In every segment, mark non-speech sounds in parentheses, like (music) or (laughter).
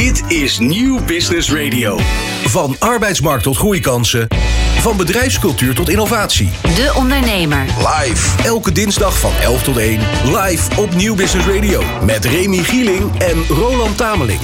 Dit is Nieuw Business Radio. Van arbeidsmarkt tot groeikansen. Van bedrijfscultuur tot innovatie. De Ondernemer. Live. Elke dinsdag van 11 tot 1. Live op Nieuw Business Radio. Met Remy Gieling en Roland Tameling.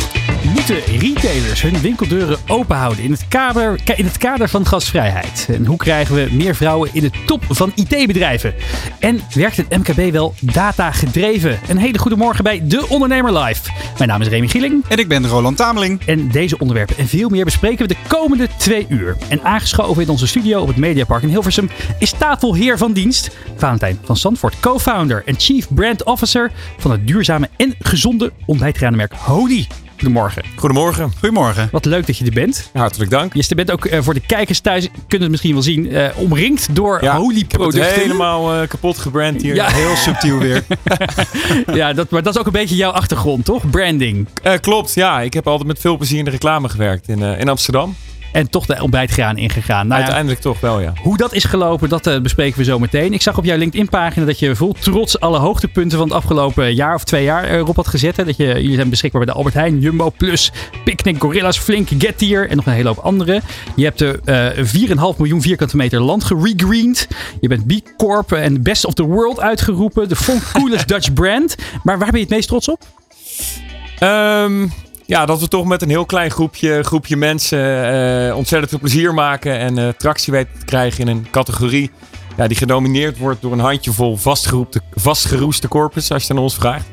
Moeten retailers hun winkeldeuren open houden in het, kader, in het kader van gasvrijheid? En hoe krijgen we meer vrouwen in de top van IT-bedrijven? En werkt het MKB wel data gedreven? Een hele goede morgen bij De Ondernemer Live. Mijn naam is Remy Gieling. En ik ben Roland Tameling. En deze onderwerpen en veel meer bespreken we de komende twee uur. En aangeschoven in onze studio op het Mediapark in Hilversum is tafelheer van dienst Valentijn van Zandvoort, co-founder en chief brand officer van het duurzame en gezonde ontbijtgraanmerk Hody. Goedemorgen. Goedemorgen. Goedemorgen. Wat leuk dat je er bent. Hartelijk dank. Je bent ook uh, voor de kijkers thuis, kunnen het misschien wel zien, uh, omringd door ja, Holy producten. Ik heb helemaal uh, kapot gebrand hier. Ja. Heel subtiel weer. (laughs) (laughs) ja, dat, maar dat is ook een beetje jouw achtergrond, toch? Branding. klopt, ja. Ik heb altijd met veel plezier in de reclame gewerkt in, in Amsterdam. En toch de ontbijtgraan ingegaan. Nou Uiteindelijk toch wel, ja. Hoe dat is gelopen, dat uh, bespreken we zo meteen. Ik zag op jouw LinkedIn-pagina dat je vol trots alle hoogtepunten van het afgelopen jaar of twee jaar erop had gezet. Hè? Dat je, jullie zijn beschikbaar bij de Albert Heijn, Jumbo Plus, Picnic, Gorillas, Flink, Getir en nog een hele hoop andere. Je hebt uh, 4,5 miljoen vierkante meter land geregreened. Je bent B Corp en Best of the World uitgeroepen. De Font Coolest (laughs) Dutch brand. Maar waar ben je het meest trots op? Um, ja, dat we toch met een heel klein groepje, groepje mensen uh, ontzettend veel plezier maken. En uh, tractie weten te krijgen in een categorie ja, die gedomineerd wordt door een handjevol vastgeroeste corpus, als je het aan ons vraagt.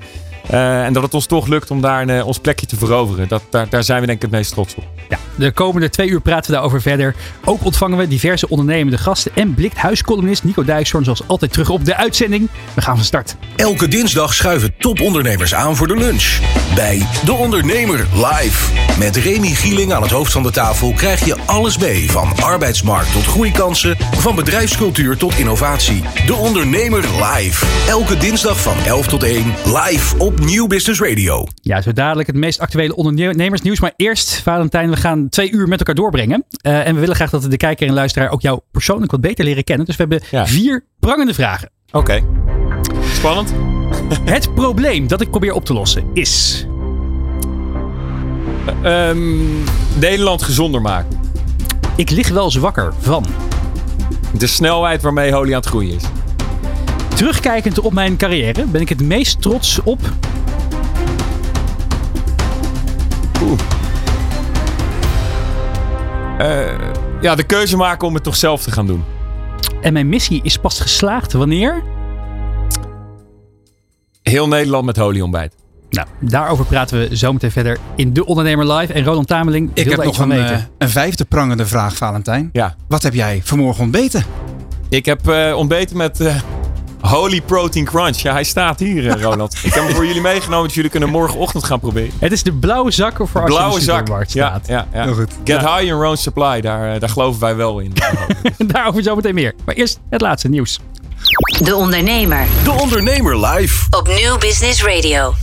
Uh, en dat het ons toch lukt om daar een, ons plekje te veroveren. Dat, daar, daar zijn we denk ik het meest trots op. Ja, de komende twee uur praten we daarover verder. Ook ontvangen we diverse ondernemende gasten. En blikt huiscolumnist Nico Dijkshoorn zoals altijd terug op de uitzending. We gaan van start. Elke dinsdag schuiven topondernemers aan voor de lunch. Bij De Ondernemer live. Met Remy Gieling aan het hoofd van de tafel krijg je alles mee. Van arbeidsmarkt tot groeikansen. Van bedrijfscultuur tot innovatie. De Ondernemer live. Elke dinsdag van 11 tot 1 live op Nieuw Business Radio. Ja, zo dadelijk het meest actuele ondernemersnieuws. Maar eerst, Valentijn, we gaan twee uur met elkaar doorbrengen. Uh, en we willen graag dat de kijker en luisteraar ook jou persoonlijk wat beter leren kennen. Dus we hebben ja. vier prangende vragen. Oké. Okay. Spannend. (laughs) Het probleem dat ik probeer op te lossen is... Uh, um, Nederland gezonder maken. Ik lig wel eens wakker van... De snelheid waarmee Holy aan het groeien is. Terugkijkend op mijn carrière ben ik het meest trots op. Oeh. Uh, ja, de keuze maken om het toch zelf te gaan doen. En mijn missie is pas geslaagd wanneer? Heel Nederland met Holy ontbijt. Nou, daarover praten we zometeen verder in De Ondernemer Live. En Roland Tameling Ik heb nog een, weten. Uh, een vijfde prangende vraag, Valentijn. Ja. Wat heb jij vanmorgen ontbeten? Ik heb uh, ontbeten met uh, Holy Protein Crunch. Ja, hij staat hier, uh, Ronald. (laughs) ik heb hem voor jullie meegenomen, dus jullie kunnen morgenochtend gaan proberen. Het is de blauwe zak of voor de blauwe zak. Ja, staat. ja, ja. Heel goed. Get Ja. high in your own supply, daar, daar geloven wij wel in. (laughs) Daarover zometeen meer. Maar eerst het laatste nieuws. De Ondernemer. De Ondernemer live. Op Nieuw Business Radio.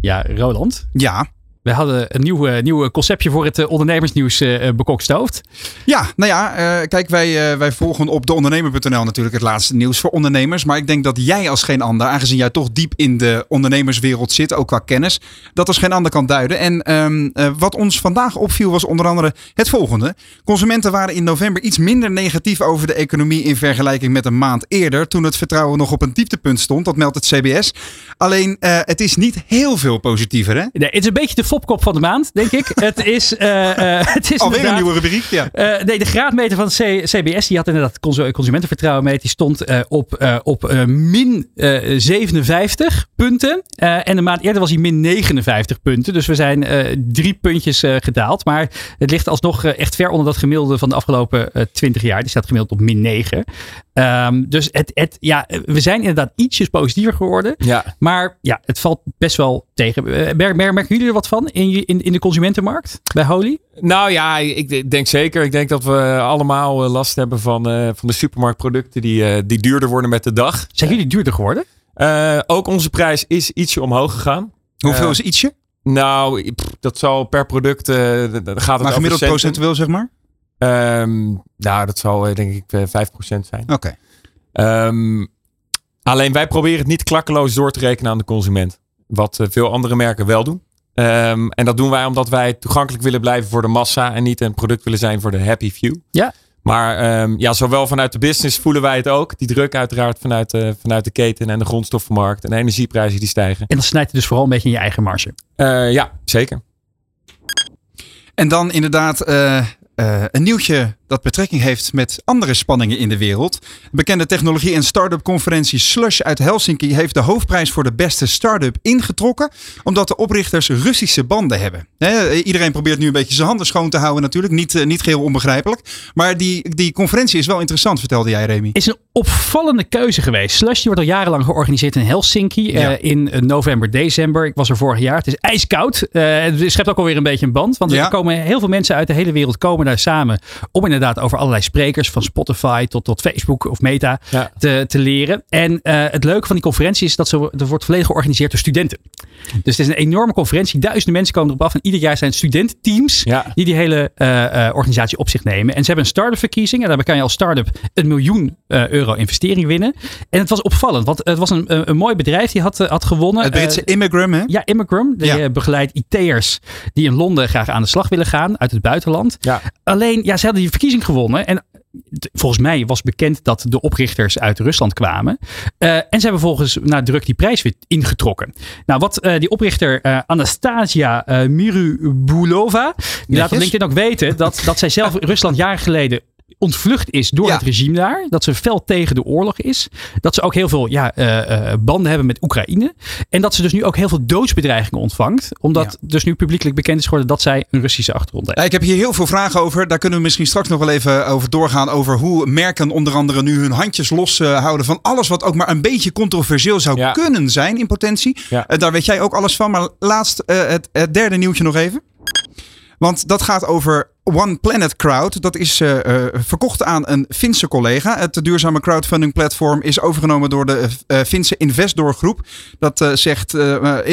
Ja, Roland. Ja. We hadden een nieuw, nieuw conceptje voor het uh, ondernemersnieuws uh, bekokstoofd. Ja, nou ja, kijk, wij, wij volgen op deondernemer.nl natuurlijk het laatste nieuws voor ondernemers. Maar ik denk dat jij als geen ander, aangezien jij toch diep in de ondernemerswereld zit, ook qua kennis, dat als geen ander kan duiden. En um, wat ons vandaag opviel was onder andere het volgende. Consumenten waren in november iets minder negatief over de economie in vergelijking met een maand eerder, toen het vertrouwen nog op een dieptepunt stond. Dat meldt het CBS. Alleen, het is niet heel veel positiever, hè? Nee, het is een beetje de fopkop van de maand, denk ik. (laughs) het is, uh, uh, het is Alweer een nieuwe rubriek, ja. Uh, nee, de graadmeter van CBS, die had inderdaad consumentenvertrouwen mee. Die stond op, op min 57 punten. en een maand eerder was hij min 59 punten. Dus we zijn drie puntjes gedaald. Maar het ligt alsnog echt ver onder dat gemiddelde van de afgelopen 20 jaar. Die staat gemiddeld op min 9. Um, dus het, het, ja, we zijn inderdaad ietsjes positiever geworden. Ja. Maar ja, het valt best wel tegen. Merken, merken jullie er wat van in, in, in de consumentenmarkt bij Holy? Nou ja, ik denk zeker. Ik denk dat we allemaal last hebben van, uh, van de supermarktproducten die, uh, die duurder worden met de dag. Zijn jullie duurder geworden? Uh, ook onze prijs is ietsje omhoog gegaan. Hoeveel is ietsje? Nou, pff, dat zal per product gaat het Maar gemiddeld procentueel zeg maar? Um, nou, dat zal denk ik 5% zijn. Oké. Okay. Um, alleen wij proberen het niet klakkeloos door te rekenen aan de consument. Wat uh, veel andere merken wel doen. Ehm, en dat doen wij omdat wij toegankelijk willen blijven voor de massa en niet een product willen zijn voor de happy few. Ja. Maar ehm, ja, zowel vanuit de business voelen wij het ook. Die druk uiteraard vanuit de, vanuit de keten en de grondstoffenmarkt en de energieprijzen die stijgen. En dan snijdt het dus vooral een beetje in je eigen marge. Eh, ja, zeker. En dan inderdaad eh, eh, een nieuwtje dat betrekking heeft met andere spanningen in de wereld. De bekende technologie- en start-up conferentie Slush uit Helsinki heeft de hoofdprijs voor de beste start-up ingetrokken, omdat de oprichters Russische banden hebben. Iedereen probeert nu een beetje zijn handen schoon te houden natuurlijk, niet, eh, niet geheel onbegrijpelijk. Maar die, die conferentie is wel interessant, vertelde jij Remy. Is een opvallende keuze geweest. Slush die wordt al jarenlang georganiseerd in Helsinki eh, in eh, november, december. Ik was er vorig jaar. Het is ijskoud. Het schept ook alweer een beetje een band. Want Ja. er komen heel veel mensen uit de hele wereld komen daar samen om inderdaad over allerlei sprekers van Spotify tot, tot Facebook of Meta Ja. te, te leren. En eh, het leuke van die conferentie is dat ze, er wordt volledig georganiseerd door studenten. Dus het is een enorme conferentie. Duizenden mensen komen erop af. En ieder jaar zijn Ja. die die hele eh, eh, organisatie op zich nemen. En ze hebben een start-up verkiezing. En daarbij kan je als start-up een miljoen euro investering winnen. En het was opvallend, want het was een, een, mooi bedrijf die had, had gewonnen. Het Britse Immigram, hè? ja, Immigram. Die Ja. begeleidt IT'ers die in Londen graag aan de slag willen gaan uit het buitenland. Ja. Alleen, ja, ze hadden die verkiezing gewonnen. En volgens mij was bekend dat de oprichters uit Rusland kwamen. Eh, en ze hebben volgens na druk die prijs weer ingetrokken. Nou, wat eh, die oprichter eh, Anastasia Mirubulova, die laat op Netjes. LinkedIn ook weten dat, dat zij zelf Rusland jaren geleden ontvlucht is door Ja. het regime daar. Dat ze fel tegen de oorlog is. Dat ze ook heel veel ja, eh, eh, banden hebben met Oekraïne. En dat ze dus nu ook heel veel doodsbedreigingen ontvangt. Omdat dus nu publiekelijk bekend is geworden dat zij een Russische achtergrond heeft. Ja, ik heb hier heel veel vragen over. Daar kunnen we misschien straks nog wel even over doorgaan. Over hoe merken onder andere nu hun handjes los eh, houden van alles wat ook maar een beetje controversieel zou Ja. kunnen zijn in potentie. Eh, daar weet jij ook alles van. Maar laatst eh, het, het derde nieuwtje nog even. Want dat gaat over One Planet Crowd. Dat is eh, eh, verkocht aan een Finse collega. Het duurzame crowdfunding platform is overgenomen door de eh, Finse Investor Groep. Dat zegt,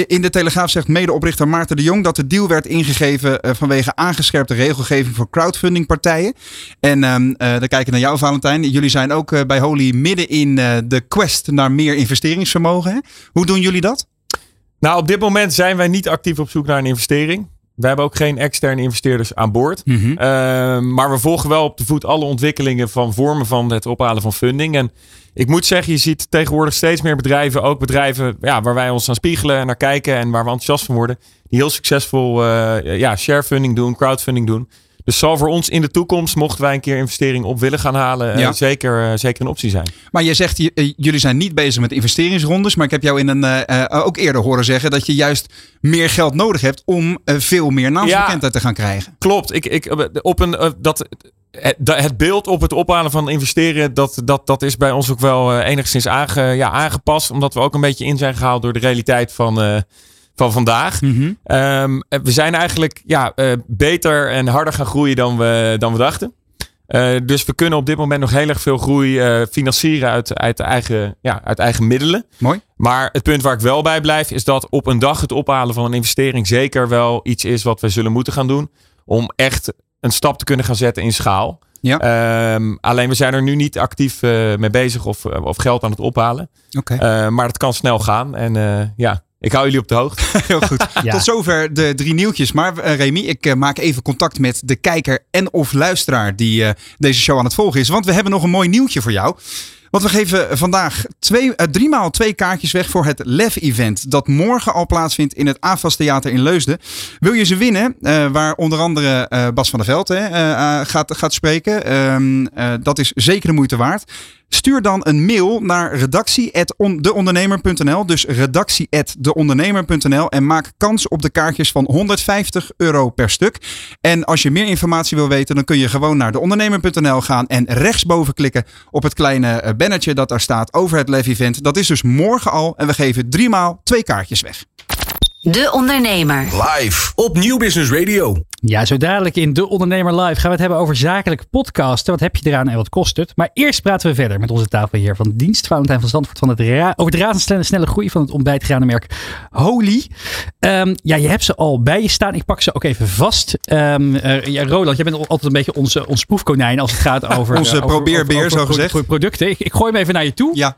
in de Telegraaf zegt medeoprichter Maarten de Jong dat de deal werd ingegeven vanwege aangescherpte regelgeving voor crowdfundingpartijen. En ehm, eh, dan kijken naar jou, Valentijn. Jullie zijn ook bij Holy midden in de quest naar meer investeringsvermogen. Hè? Hoe doen jullie dat? Nou, op dit moment zijn wij niet actief op zoek naar een investering. We hebben ook geen externe investeerders aan boord. Ehm, maar we volgen wel op de voet alle ontwikkelingen van vormen van het ophalen van funding. En ik moet zeggen, je ziet tegenwoordig steeds meer bedrijven, ook bedrijven ja, waar wij ons aan spiegelen en naar kijken en waar we enthousiast van worden, die heel succesvol eh ja, sharefunding doen, crowdfunding doen. Dus zal voor ons in de toekomst, mochten wij een keer investering op willen gaan halen, eh, Ja. zeker, eh, zeker een optie zijn. Maar je zegt, eh, jullie zijn niet bezig met investeringsrondes. Maar ik heb jou in een, ook eerder horen zeggen dat je juist meer geld nodig hebt om veel meer naamsbekendheid te gaan krijgen. Klopt. Ik, ik, op een, dat, het, beeld op het ophalen van investeren, dat, dat, dat is bij ons ook wel enigszins aange, ja, aangepast. Omdat we ook een beetje in zijn gehaald door de realiteit van, van vandaag. Ehm, eh, we zijn eigenlijk ja, eh, beter en harder gaan groeien dan we, dan we dachten. Eh, dus we kunnen op dit moment nog heel erg veel groei financieren uit, uit, eigen, ja, uit eigen middelen. Mooi. Maar het punt waar ik wel bij blijf, is dat op een dag het ophalen van een investering zeker wel iets is wat we zullen moeten gaan doen. Om echt een stap te kunnen gaan zetten in schaal. Ja. Ehm, alleen we zijn er nu niet actief mee bezig of, of geld aan het ophalen. Oké, maar het kan snel gaan. En ja, ik hou jullie op de hoogte. (laughs) heel goed. Ja. Tot zover de drie nieuwtjes. Maar eh, Remy, ik eh, maak even contact met de kijker en of luisteraar die eh, deze show aan het volgen is. Want we hebben nog een mooi nieuwtje voor jou. Want we geven vandaag twee, eh, driemaal twee kaartjes weg voor het LEF-event. Dat morgen al plaatsvindt in het AFAS Theater in Leusden. Wil je ze winnen, eh, waar onder andere eh, Bas van der Veld hè, gaat, gaat spreken. Ehm, eh, dat is zeker de moeite waard. Stuur dan een mail naar redactie.deondernemer.nl. Dus redactie.deondernemer.nl. En maak kans op de kaartjes van 150 euro per stuk. En als je meer informatie wil weten, dan kun je gewoon naar deondernemer.nl gaan. En rechtsboven klikken op het kleine eh, bannertje dat daar staat over het Lev Event. Dat is dus morgen al. En we geven driemaal twee kaartjes weg. De Ondernemer. Live op Nieuw Business Radio. Ja, zo dadelijk in De Ondernemer Live gaan we het hebben over zakelijk podcasten. Wat heb je eraan en wat kost het? Maar eerst praten we verder met onze tafelheer van dienst, Valentijn van Zandvoort, van het ra- over het razendsnelle snelle groei van het ontbijtgranenmerk Holy. Ehm, ja, je hebt ze al bij je staan. Ik pak ze ook even vast. Ehm, eh, ja, Roland, jij bent al- altijd een beetje onze, ons proefkonijn als het gaat (laughs) over... Onze over- probeerbeer, over- over zo gezegd. pro- producten. Ik, ik gooi hem even naar je toe. Ja,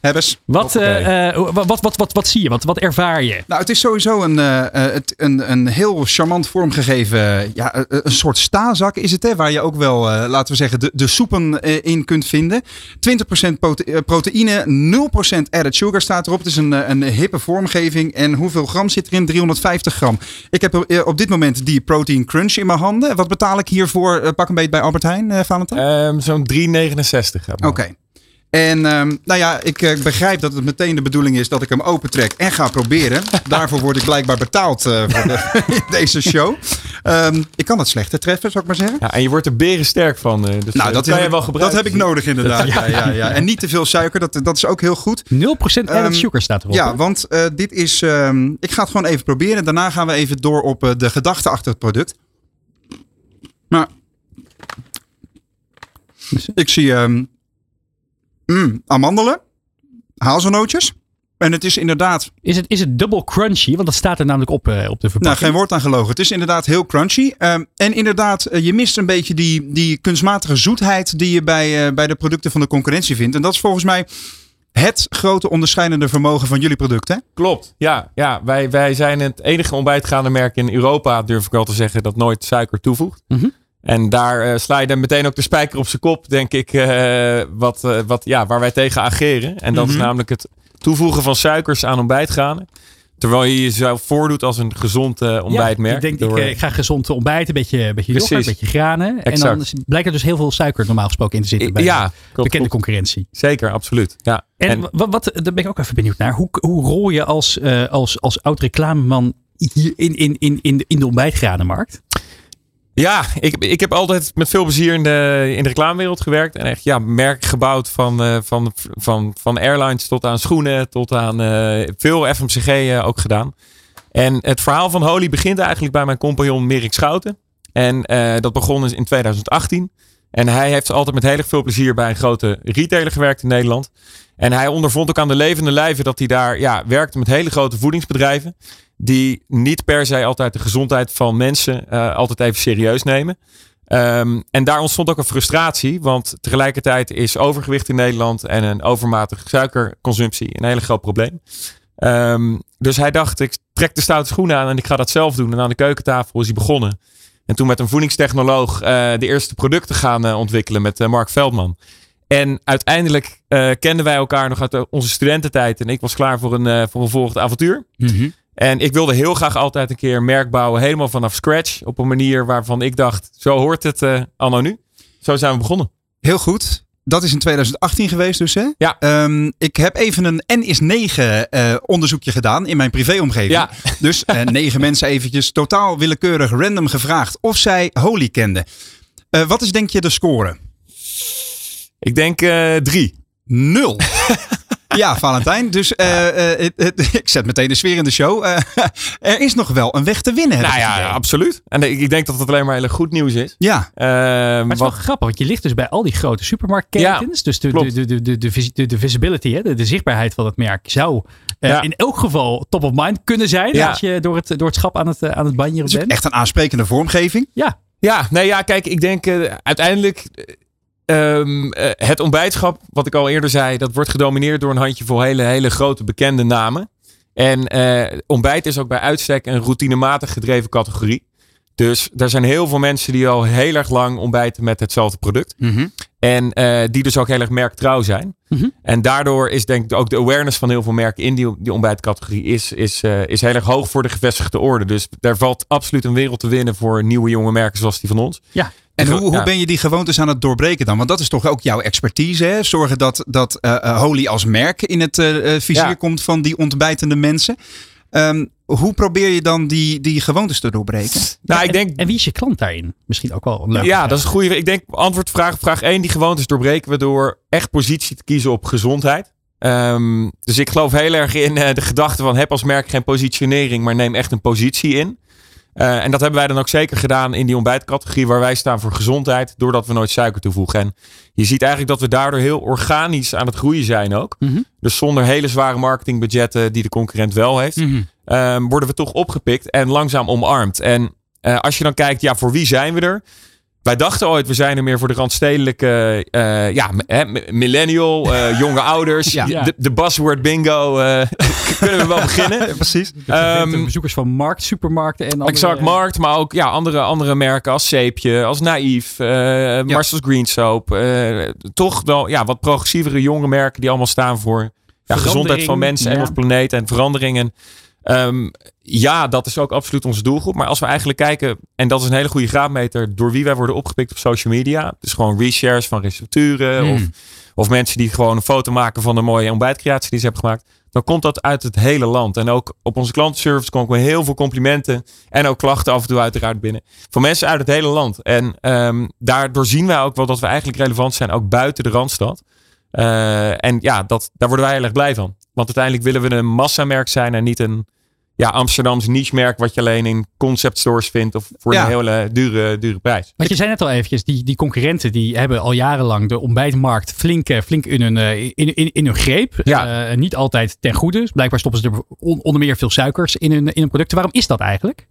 Hebbers. Wat, eh, eh, wat, wat, wat, wat, wat zie je? Wat, wat ervaar je? Nou, het is sowieso een, eh, eh, het, een, een heel charmant vormgegeven, ja, een soort stazak is het, hè, waar je ook wel, eh, laten we zeggen, de, de soepen in kunt vinden. 20% prote- eh, proteïne, 0% added sugar staat erop. Het is een, een hippe vormgeving. En hoeveel gram zit erin? 350 gram. Ik heb op dit moment die Protein Crunch in mijn handen. Wat betaal ik hiervoor? pak een beetje bij Albert Heijn, eh Valentijn? Ehm, Zo'n 3,69. gaat maar. En ehm, nou ja, ik eh, begrijp dat het meteen de bedoeling is dat ik hem opentrek en ga proberen. (laughs) Daarvoor word ik blijkbaar betaald eh, voor de, (laughs) deze show. Ehm, ik kan het slechter treffen, zou ik maar zeggen. Ja, en je wordt er berensterk van. eh, Dus Nou, dat, kan heb, je ik- wel dat gebruiken. heb ik nodig inderdaad. Ja, ja, ja. En niet te veel suiker, dat, dat is ook heel goed. 0% added Ehm, sugar staat erop. Ja, hè? want eh, dit is. ehm, ik ga het gewoon even proberen. Daarna gaan we even door op de gedachte achter het product. Maar. Ik zie. Mm, amandelen. Hazelnootjes. En het is inderdaad. Is, het, is het double crunchy? Want dat staat er namelijk op, eh, op de Nou, verpakking. geen woord aan gelogen. Het is inderdaad heel crunchy. Ehm, en inderdaad, eh, je mist een beetje die, die kunstmatige zoetheid die je bij, eh, bij de producten van de concurrentie vindt. En dat is volgens mij het grote onderscheidende vermogen van jullie producten. hè? Klopt, ja. ja wij, wij zijn het enige ontbijtgaande merk in Europa, durf ik wel te zeggen, dat nooit suiker toevoegt. Mhm. En daar eh, sla je dan meteen ook de spijker op zijn kop, denk ik, eh, wat, eh, wat, ja, waar wij tegen ageren. En dat is Mhm. namelijk het toevoegen van suikers aan ontbijtgranen. Terwijl je jezelf voordoet als een gezond ontbijtmerk. ik denk, door- ik, ik ga gezond ontbijten, een beetje, een beetje yoghurt, een beetje granen. En dan Exact. blijkt er dus heel veel suiker normaal gesproken in te zitten bij ja, de klopt, bekende klopt. concurrentie. zeker, absoluut. Ja. En, En- wat, wat, daar ben ik ook even benieuwd naar. Hoe, hoe rol je als, als, als oud reclameman hier in, in, in, in, de, in de ontbijtgranenmarkt? Ja, ik, ik heb altijd met veel plezier in de, in de reclamewereld gewerkt. En echt ja, merk gebouwd van, eh, van, van, van airlines tot aan schoenen, tot aan eh, veel FMCG eh, ook gedaan. En het verhaal van Holy begint eigenlijk bij mijn compagnon Merik Schouten. En dat begon in 2018. En hij heeft altijd met heel veel plezier bij een grote retailer gewerkt in Nederland. En hij ondervond ook aan de levende lijve dat hij daar ja, werkte met hele grote voedingsbedrijven. Die niet per se altijd de gezondheid van mensen eh, altijd even serieus nemen. Ehm, en daar ontstond ook een frustratie. Want tegelijkertijd is overgewicht in Nederland en een overmatige suikerconsumptie een hele groot probleem. Ehm, dus hij dacht, ik trek de stoute schoenen aan en ik ga dat zelf doen. En aan de keukentafel is hij begonnen. En toen met een voedingstechnoloog eh, de eerste producten gaan eh, ontwikkelen met Mark Veldman. En uiteindelijk kenden wij elkaar nog uit onze studententijd. En ik was klaar voor een, voor een volgend avontuur. En ik wilde heel graag altijd een keer een merk bouwen, helemaal vanaf scratch. Op een manier waarvan ik dacht, zo hoort het eh anno nu. Zo zijn we begonnen. Heel goed. Dat is in 2018 geweest dus, hè? Ja. Ehm, ik heb even een N is 9 eh, onderzoekje gedaan in mijn privéomgeving. Ja. (laughs) Dus eh, negen mensen eventjes totaal willekeurig random gevraagd of zij Holy kenden. Eh, wat is denk je de score? Ik denk eh, drie. Nul. (laughs) Ja, Valentijn. Dus eh, eh, het- het- (laughs) ik zet meteen de sfeer in de show. Eh, er is nog wel een weg te winnen. Nou ja, idee. absoluut. En ik, ik denk dat het alleen maar hele goed nieuws is. Ja, Ehm, Maar het is wel wat- grappig, want je ligt dus bij al die grote supermarktketens. dus de, de, de, de, de, de, vis- de, de visibility, hè, de, de zichtbaarheid van het merk zou Ja. in elk geval top of mind kunnen zijn. Ja. Als je door het, door het schap aan het, aan het banjeren het is ook bent. echt een aansprekende vormgeving. Ja, Ja, nee, ja, kijk, ik denk uiteindelijk. Eh, ehm, eh, het ontbijtschap, wat ik al eerder zei, dat wordt gedomineerd door een handjevol hele, hele grote bekende namen. En eh, ontbijt is ook bij uitstek een routinematig gedreven categorie. Dus er zijn heel veel mensen die al heel erg lang ontbijten met hetzelfde product. En eh, die dus ook heel erg merktrouw zijn. Mhm. En daardoor is denk ik ook de awareness van heel veel merken in die, die ontbijtcategorie is, is, is heel erg hoog voor de gevestigde orde. Dus daar valt absoluut een wereld te winnen voor nieuwe jonge merken zoals die van ons. ja. En hoe, hoe Ja. ben je die gewoontes aan het doorbreken dan? Want dat is toch ook jouw expertise, hè? Zorgen dat, dat eh, eh, Holy als merk in het eh, vizier Ja. komt van die ontbijtende mensen. Ehm, hoe probeer je dan die, die gewoontes te doorbreken? Nou, En- ik denk En wie is je klant daarin? Misschien ook wel leuk. Ja, dat is een goede. Ik denk antwoord vraag, vraag 1. Die gewoontes doorbreken we door echt positie te kiezen op gezondheid. Ehm, dus ik geloof heel erg in eh, de gedachte van heb als merk geen positionering, maar neem echt een positie in. Eh, en dat hebben wij dan ook zeker gedaan in die ontbijtcategorie waar wij staan voor gezondheid, doordat we nooit suiker toevoegen. En je ziet eigenlijk dat we daardoor heel organisch aan het groeien zijn ook. Mhm. Dus zonder hele zware marketingbudgetten die de concurrent wel heeft Mhm. ehm, worden we toch opgepikt en langzaam omarmd. En eh, als je dan kijkt, ja, voor wie zijn we er? Wij dachten ooit, we zijn er meer voor de randstedelijke eh, ja, millennial, eh, (laughs) jonge ouders. Ja. De, de buzzword bingo eh, (laughs) kunnen we wel beginnen. (laughs) Ja, precies. Ehm, bezoekers van markt, supermarkten en andere... Exact Markt, maar ook ja, andere, andere merken als Zeepje, als Naïef, eh Marcel's Green Soap. eh, toch wel ja, wat progressievere jonge merken die allemaal staan voor ja, gezondheid van mensen en ja. ons planeet en veranderingen. Ehm, ja, dat is ook absoluut onze doelgroep. Maar als we eigenlijk kijken, en dat is een hele goede graadmeter, door wie wij worden opgepikt op social media. Dus gewoon reshares van recepturen Hmm. of, of mensen die gewoon een foto maken van een mooie ontbijtcreatie die ze hebben gemaakt. Dan komt dat uit het hele land. En ook op onze klantenservice komen we heel veel complimenten. En ook klachten af en toe uiteraard binnen. Van mensen uit het hele land. En ehm, daardoor zien wij ook wel dat we eigenlijk relevant zijn. Ook buiten de Randstad. Eh, en ja, dat, daar worden wij heel erg blij van. Want uiteindelijk willen we een massamerk zijn. En niet een ja, Amsterdams niche merk. Wat je alleen in concept stores vindt. Of voor Ja. een hele dure, dure prijs. Want je zei net al eventjes, die, die concurrenten die hebben al jarenlang de ontbijtmarkt flink, eh, flink in, hun, eh, in, in, in hun greep. Ja. Eh, niet altijd ten goede. Blijkbaar stoppen ze er on- onder meer veel suikers in hun, in hun producten. Waarom is dat eigenlijk?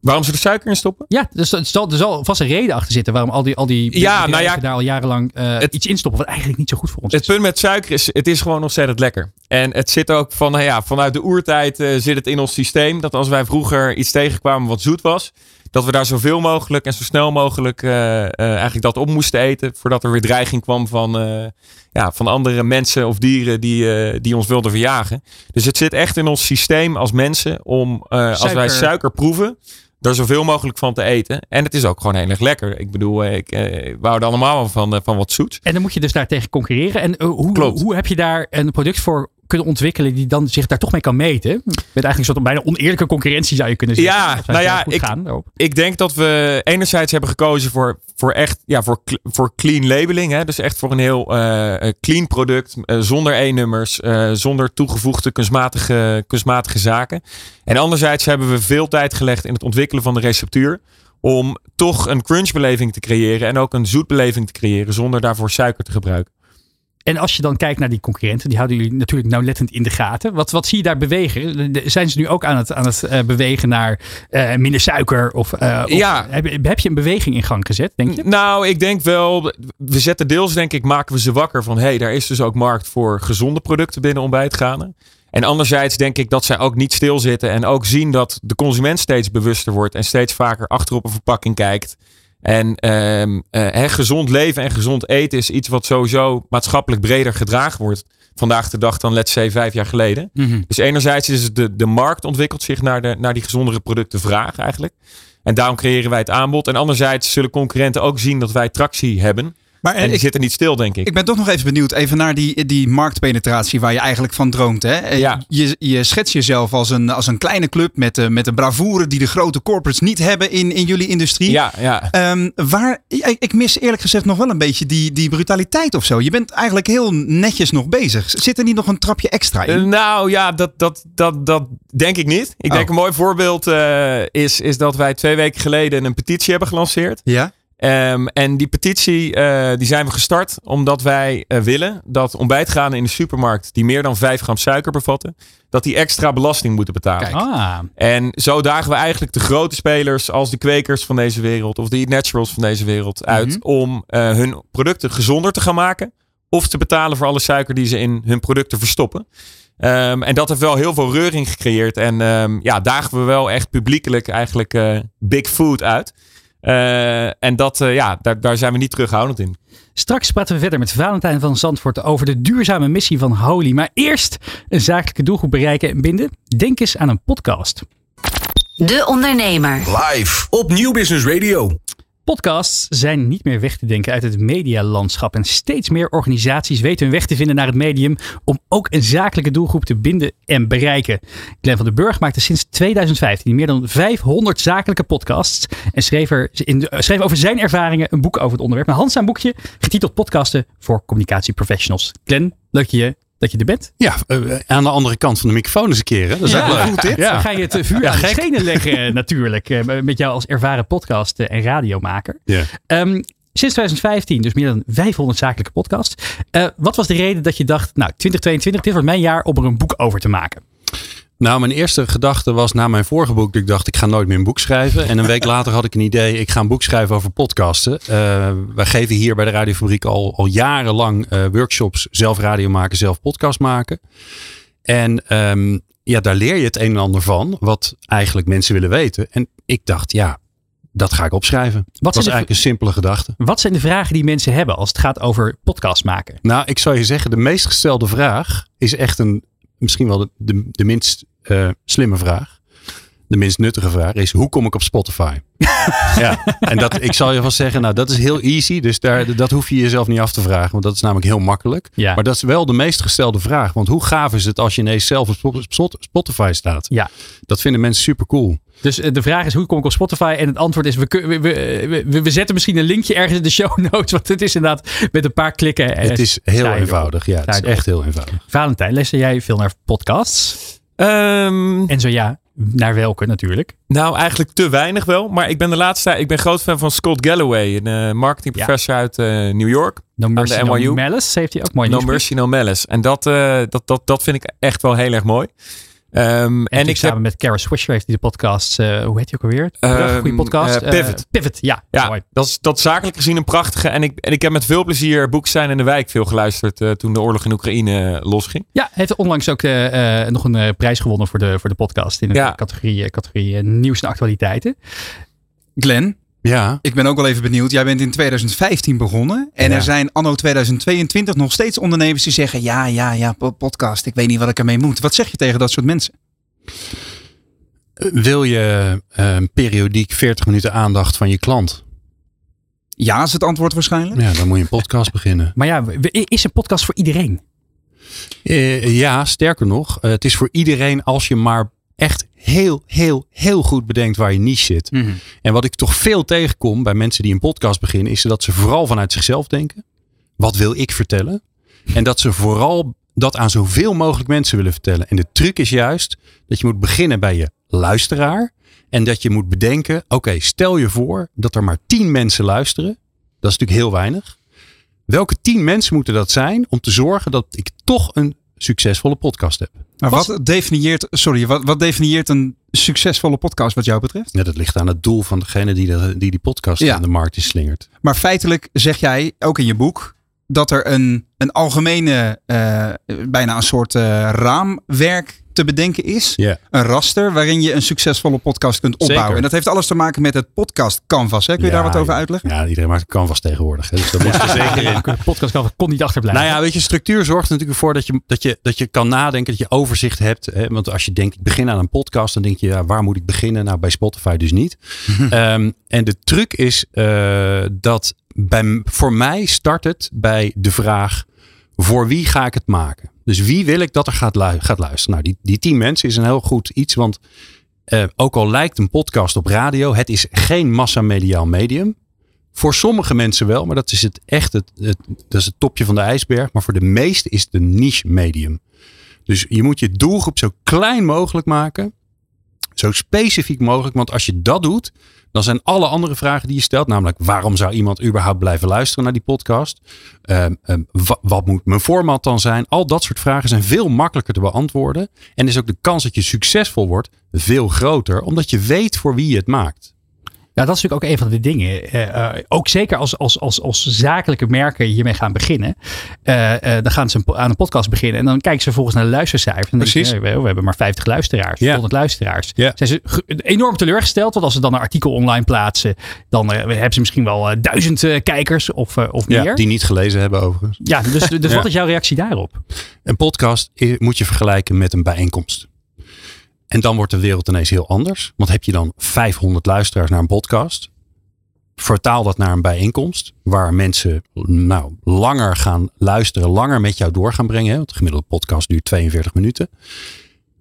Waarom ze er suiker in stoppen? Ja, dus er zal, er zal vast een reden achter zitten waarom al die, al die Ja, nou ja, daar al jarenlang eh, het- iets in stoppen wat eigenlijk niet zo goed voor ons Het is. punt met suiker is, het is gewoon ontzettend lekker. En het zit ook van, nou ja, vanuit de oertijd eh, zit het in ons systeem. Dat als wij vroeger iets tegenkwamen wat zoet was. Dat we daar zoveel mogelijk en zo snel mogelijk eh, eh, eigenlijk dat op moesten eten. Voordat er weer dreiging kwam van, eh, ja, van andere mensen of dieren die, die ons wilden verjagen. Dus het zit echt in ons systeem als mensen om, als wij Suiker. proeven, er zoveel mogelijk van te eten. En het is ook gewoon heel erg lekker. Ik bedoel, ik, eh, we houden allemaal van, van wat zoets. En dan moet je dus daar tegen concurreren. En hoe, Klopt. hoe heb je daar een product voor kunnen ontwikkelen die dan zich daar toch mee kan meten? Met eigenlijk een soort bijna oneerlijke concurrentie zou je kunnen zeggen. Ja, nou ja, ik- gaan ik denk dat we enerzijds hebben gekozen voor, voor echt ja, voor, voor clean labeling. Hè? Dus echt voor een heel eh, eh, clean product. eh, zonder E-nummers. eh, zonder toegevoegde kunstmatige, kunstmatige zaken. En anderzijds hebben we veel tijd gelegd in het ontwikkelen van de receptuur. Om toch een crunchbeleving te creëren. En ook een zoetbeleving te creëren. Zonder daarvoor suiker te gebruiken. En als je dan kijkt naar die concurrenten, die houden jullie natuurlijk nauwlettend in de gaten. Wat, wat zie je daar bewegen? Zijn ze nu ook aan het, aan het eh, bewegen naar eh, minder suiker? Of, eh, of Ja. heb, je- heb je een beweging in gang gezet, denk je? Nou, ik denk wel. We zetten deels, denk ik, maken we ze wakker van. hé, hey, daar is dus ook markt voor gezonde producten binnen ontbijtgranen. En anderzijds denk ik dat zij ook niet stilzitten. En ook zien dat de consument steeds bewuster wordt. En steeds vaker achter op een verpakking kijkt. En ehm, eh, gezond leven en gezond eten is iets wat sowieso maatschappelijk breder gedragen wordt. Vandaag de dag dan, let's say, vijf jaar geleden. Mhm. Dus enerzijds is de, de markt ontwikkelt zich naar, de, naar die gezondere producten vraag eigenlijk. En daarom creëren wij het aanbod. En anderzijds zullen concurrenten ook zien dat wij tractie hebben. Maar En die ik, zitten niet stil, denk ik. ik ben toch nog even benieuwd even naar die, die marktpenetratie waar je eigenlijk van droomt. Hè? Eh, Ja. Je, je schetst jezelf als een, als een kleine club met, eh, met een bravoure die de grote corporates niet hebben in, in jullie industrie. Ja, ja. Ehm, waar, ik, ik mis eerlijk gezegd nog wel een beetje die, die brutaliteit of zo. Je bent eigenlijk heel netjes nog bezig. Zit er niet nog een trapje extra in? Eh, nou ja, dat, dat, dat, dat denk ik niet. Ik Oh. denk een mooi voorbeeld eh, is, is dat wij twee weken geleden een petitie hebben gelanceerd. ja? Ehm, en die petitie eh, die zijn we gestart omdat wij eh, willen dat ontbijtgranen in de supermarkt die meer dan 5 gram suiker bevatten, dat die extra belasting moeten betalen. Ah, En zo dagen we eigenlijk de grote spelers als de kwekers van deze wereld of de Naturals van deze wereld uit Mhm. om eh, hun producten gezonder te gaan maken of te betalen voor alle suiker die ze in hun producten verstoppen. Ehm, en dat heeft wel heel veel reuring gecreëerd. En ehm, ja, dagen we wel echt publiekelijk eigenlijk big food uit. Eh, en dat, eh, ja, daar, daar zijn we niet terughoudend in. Straks praten we verder met Valentijn van Zandvoort over de duurzame missie van Holy. Maar eerst een zakelijke doelgroep bereiken en binden. Denk eens aan een podcast. De Ondernemer. Live op Nieuw Business Radio. Podcasts zijn niet meer weg te denken uit het medialandschap. En steeds meer organisaties weten hun weg te vinden naar het medium om ook een zakelijke doelgroep te binden en bereiken. Glenn van den Burg maakte sinds 2015 meer dan 500 zakelijke podcasts en schreef, in, eh, schreef over zijn ervaringen een boek over het onderwerp. Een handzaam boekje getiteld Podcasten voor communicatieprofessionals. Glenn, leuk je, dat je er bent. Ja, eh, aan de andere kant van de microfoon eens een keer. Hè? Dat is Ja, ook leuk. goed dit. Ja. Dan ga je het eh, vuur Ja, aan de schenen (laughs) leggen eh, natuurlijk. eh, Met jou als ervaren podcast en radiomaker. Ja. Ehm, sinds 2015 dus meer dan 500 zakelijke podcasts. Eh, wat was de reden dat je dacht, nou 2022, dit wordt mijn jaar om er een boek over te maken? Nou, mijn eerste gedachte was na mijn vorige boek. Dat ik dacht, ik ga nooit meer een boek schrijven. En een week (laughs) later had ik een idee. Ik ga een boek schrijven over podcasten. Uh, wij geven hier bij de Radiofabriek al, al jarenlang uh, workshops. Zelf radio maken, zelf podcast maken. En um, ja, daar leer je het een en ander van. Wat eigenlijk mensen willen weten. En ik dacht, ja, dat ga ik opschrijven. Wat dat was eigenlijk een simpele gedachte. Wat zijn de vragen die mensen hebben als het gaat over podcast maken? Nou, ik zou je zeggen, de meest gestelde vraag is echt een, misschien wel de, de, de minst uh, slimme vraag. De minst nuttige vraag is: hoe kom ik op Spotify? (laughs) ja, en dat, ik zal je vast zeggen, nou, dat is heel easy. Dus daar, dat hoef je jezelf niet af te vragen, want dat is namelijk heel makkelijk. Ja. Maar dat is wel de meest gestelde vraag. Want hoe gaaf is het als je ineens zelf op Spotify staat? Ja. Dat vinden mensen super cool. Dus de vraag is: hoe kom ik op Spotify? En het antwoord is: we, we, we, we, zetten misschien een linkje ergens in de show (laughs) notes. Want het is inderdaad met een paar klikken. Het is heel eenvoudig. Ja, het is echt heel eenvoudig. Valentijn, luister jij veel naar podcasts? Um, en zo ja, naar welke natuurlijk? Nou, eigenlijk te weinig wel. Maar ik ben de laatste Ik ben groot fan van Scott Galloway, een uh, marketingprofessor ja. uit uh, New York. No Mercy, aan de NYU. No Malice heeft hij ook mooi No Mercy, No Malice. En dat, uh, dat, dat, dat vind ik echt wel heel erg mooi. Um, en, en ik samen heb, met Kara Swisher heeft hij de podcast, uh, hoe heet die ook alweer? Um, Goede podcast. Uh, Pivot. Uh, Pivot, ja. ja mooi. Dat, is, dat zakelijk gezien een prachtige. En ik, en ik heb met veel plezier Boek zijn in de wijk veel geluisterd toen de oorlog in Oekraïne losging. Ja, heeft onlangs ook nog een prijs gewonnen voor de, voor de podcast in de ja. categorie, categorie nieuws en actualiteiten. Glenn, ja. Ik ben ook wel even benieuwd. Jij bent in 2015 begonnen. En Ja. er zijn anno 2022 nog steeds ondernemers die zeggen: Ja, ja, ja, po- podcast. Ik weet niet wat ik ermee moet. Wat zeg je tegen dat soort mensen? Wil je eh, periodiek 40 minuten aandacht van je klant? Ja, is het antwoord waarschijnlijk. Ja, dan moet je een podcast beginnen. Maar ja, is een podcast voor iedereen? Eh, ja, sterker nog, eh, het is voor iedereen als je maar echt heel, heel, heel goed bedenkt waar je niche zit. En wat ik toch veel tegenkom bij mensen die een podcast beginnen, is dat ze vooral vanuit zichzelf denken. Wat wil ik vertellen? En dat ze vooral dat aan zoveel mogelijk mensen willen vertellen. En de truc is juist dat je moet beginnen bij je luisteraar. En dat je moet bedenken, oké, stel je voor dat er maar tien mensen luisteren. Dat is natuurlijk heel weinig. Welke tien mensen moeten dat zijn om te zorgen dat ik toch een succesvolle podcast heb? Maar Was- wat definieert, sorry, wat, wat definieert een succesvolle podcast wat jou betreft? Ja, dat ligt aan het doel van degene die de, die, die podcast Ja. aan de markt is slingert. Maar feitelijk zeg jij, ook in je boek, dat er een, een algemene, eh, bijna een soort eh, raamwerk te bedenken is. Ja. Een raster waarin je een succesvolle podcast kunt opbouwen. Zeker. En dat heeft alles te maken met het podcast canvas. Hè? Kun je Ja, daar wat over ja. uitleggen? Ja, iedereen maakt een canvas tegenwoordig. Hè? Dus dat moet er zeker in. (laughs) De podcast kan, kon niet achterblijven. Nou ja, weet je, structuur zorgt er natuurlijk voor dat je, dat je, dat je kan nadenken, dat je overzicht hebt. Hè? Want als je denkt, ik begin aan een podcast, dan denk je, ja, waar moet ik beginnen? Nou, bij Spotify dus niet. (laughs) Ehm, en de truc is eh, dat bij, voor mij start het bij de vraag, voor wie ga ik het maken? Dus wie wil ik dat er gaat, gaat luisteren? Nou, die, die tien mensen is een heel goed iets, want eh, ook al lijkt een podcast op radio, het is geen massamediaal medium. Voor sommige mensen wel, maar dat is het echt het, het, dat is het topje van de ijsberg. Maar voor de meeste is het een niche medium. Dus je moet je doelgroep zo klein mogelijk maken. Zo specifiek mogelijk. Want als je dat doet, dan zijn alle andere vragen die je stelt. Namelijk, waarom zou iemand überhaupt blijven luisteren naar die podcast? Ehm, ehm, wa- wat moet mijn format dan zijn? Al dat soort vragen zijn veel makkelijker te beantwoorden. En is ook de kans dat je succesvol wordt veel groter. Omdat je weet voor wie je het maakt. Ja, dat is natuurlijk ook een van de dingen. Eh, eh, ook zeker als, als, als, als zakelijke merken hiermee gaan beginnen. eh, dan gaan ze aan een podcast beginnen. En dan kijken ze vervolgens naar de luistercijfers. En dan Precies. denken ze, eh, we, we hebben maar 50 luisteraars. Ja. 100 luisteraars. Ja. Zijn ze enorm teleurgesteld. Want als ze dan een artikel online plaatsen. Dan hebben ze misschien wel duizend kijkers of, of meer. Ja, die niet gelezen hebben overigens. Ja, dus, dus (laughs) wat is jouw reactie daarop? Een podcast moet je vergelijken met een bijeenkomst. En dan wordt de wereld ineens heel anders. Want heb je dan 500 luisteraars naar een podcast? Vertaal dat naar een bijeenkomst. Waar mensen nou, langer gaan luisteren. Langer met jou door gaan brengen. hè, Want de gemiddelde podcast duurt 42 minuten.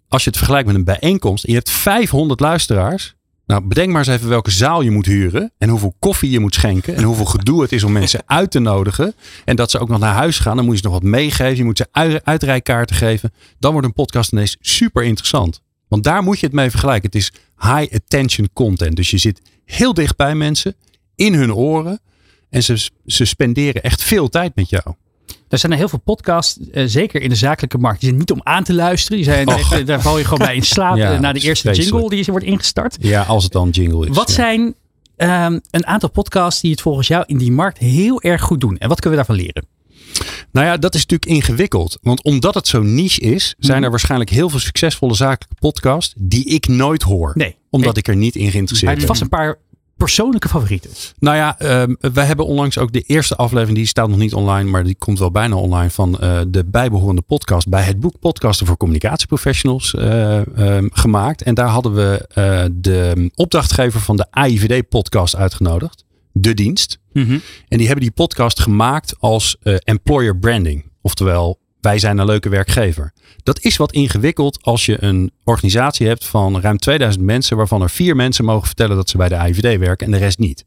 Als je het vergelijkt met een bijeenkomst. En je hebt 500 luisteraars. Nou, bedenk maar eens even welke zaal je moet huren. En hoeveel koffie je moet schenken. En hoeveel gedoe het is om mensen (laughs) uit te nodigen. En dat ze ook nog naar huis gaan. Dan moet je ze nog wat meegeven. Je moet ze ui- uitrijkaarten geven. Dan wordt een podcast ineens super interessant. Want daar moet je het mee vergelijken. Het is high attention content. Dus je zit heel dicht bij mensen. In hun oren. En ze, ze spenderen echt veel tijd met jou. Er zijn er heel veel podcasts, eh, zeker in de zakelijke markt, die zijn niet om aan te luisteren. Die zijn, Och. Daar val je gewoon bij in slaap (laughs) Ja, eh, na de eerste jingle die wordt ingestart. Ja, als het dan jingle is. Wat ja. zijn ehm, een aantal podcasts die het volgens jou in die markt heel erg goed doen? En wat kunnen we daarvan leren? Nou ja, dat is natuurlijk ingewikkeld. Want omdat het zo niche is, zijn Mhm. er waarschijnlijk heel veel succesvolle zakelijke podcasts die ik nooit hoor. Nee. Omdat Nee. ik er niet in Hij geïnteresseerd ben. vast een paar persoonlijke favorieten. Nou ja, ehm, wij hebben onlangs ook de eerste aflevering, die staat nog niet online, maar die komt wel bijna online, van eh, de bijbehorende podcast bij het boek Podcasten voor Communicatieprofessionals ehm, gemaakt. En daar hadden we eh, de opdrachtgever van de AIVD-podcast uitgenodigd, De Dienst. En die hebben die podcast gemaakt als eh, employer branding. Oftewel, wij zijn een leuke werkgever. Dat is wat ingewikkeld als je een organisatie hebt van ruim 2000 mensen, waarvan er vier mensen mogen vertellen dat ze bij de AIVD werken en de rest niet.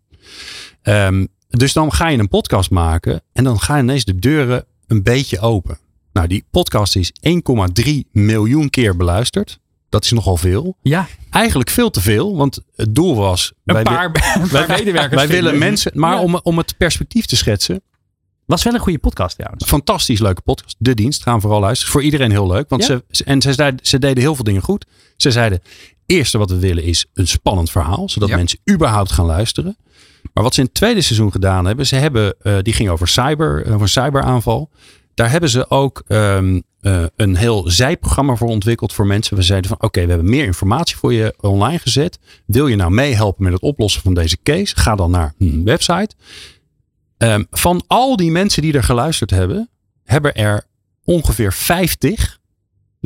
Ehm, dus dan ga je een podcast maken en dan gaan ineens de deuren een beetje open. Nou, die podcast is 1,3 miljoen keer beluisterd. Dat is nogal veel. Ja, Eigenlijk veel te veel, want het doel was. een wij wi- paar, (laughs) medewerkers. wij willen mensen, maar Ja. om, om het perspectief te schetsen. Was wel een goede podcast trouwens. Fantastisch leuke podcast. De dienst gaan vooral luisteren. Voor iedereen heel leuk. Want Ja. ze, en ze, zeiden- ze deden heel veel dingen goed. Ze zeiden: eerste wat we willen is een spannend verhaal, zodat Ja. mensen überhaupt gaan luisteren. Maar wat ze in het tweede seizoen gedaan hebben, ze hebben, eh, die ging over cyber, over een cyberaanval. Daar hebben ze ook ehm, eh, een heel zijprogramma voor ontwikkeld voor mensen. We zeiden van oké, we hebben meer informatie voor je online gezet. Wil je nou meehelpen met het oplossen van deze case? Ga dan naar een website. Ehm, van al die mensen die er geluisterd hebben, hebben er ongeveer 50,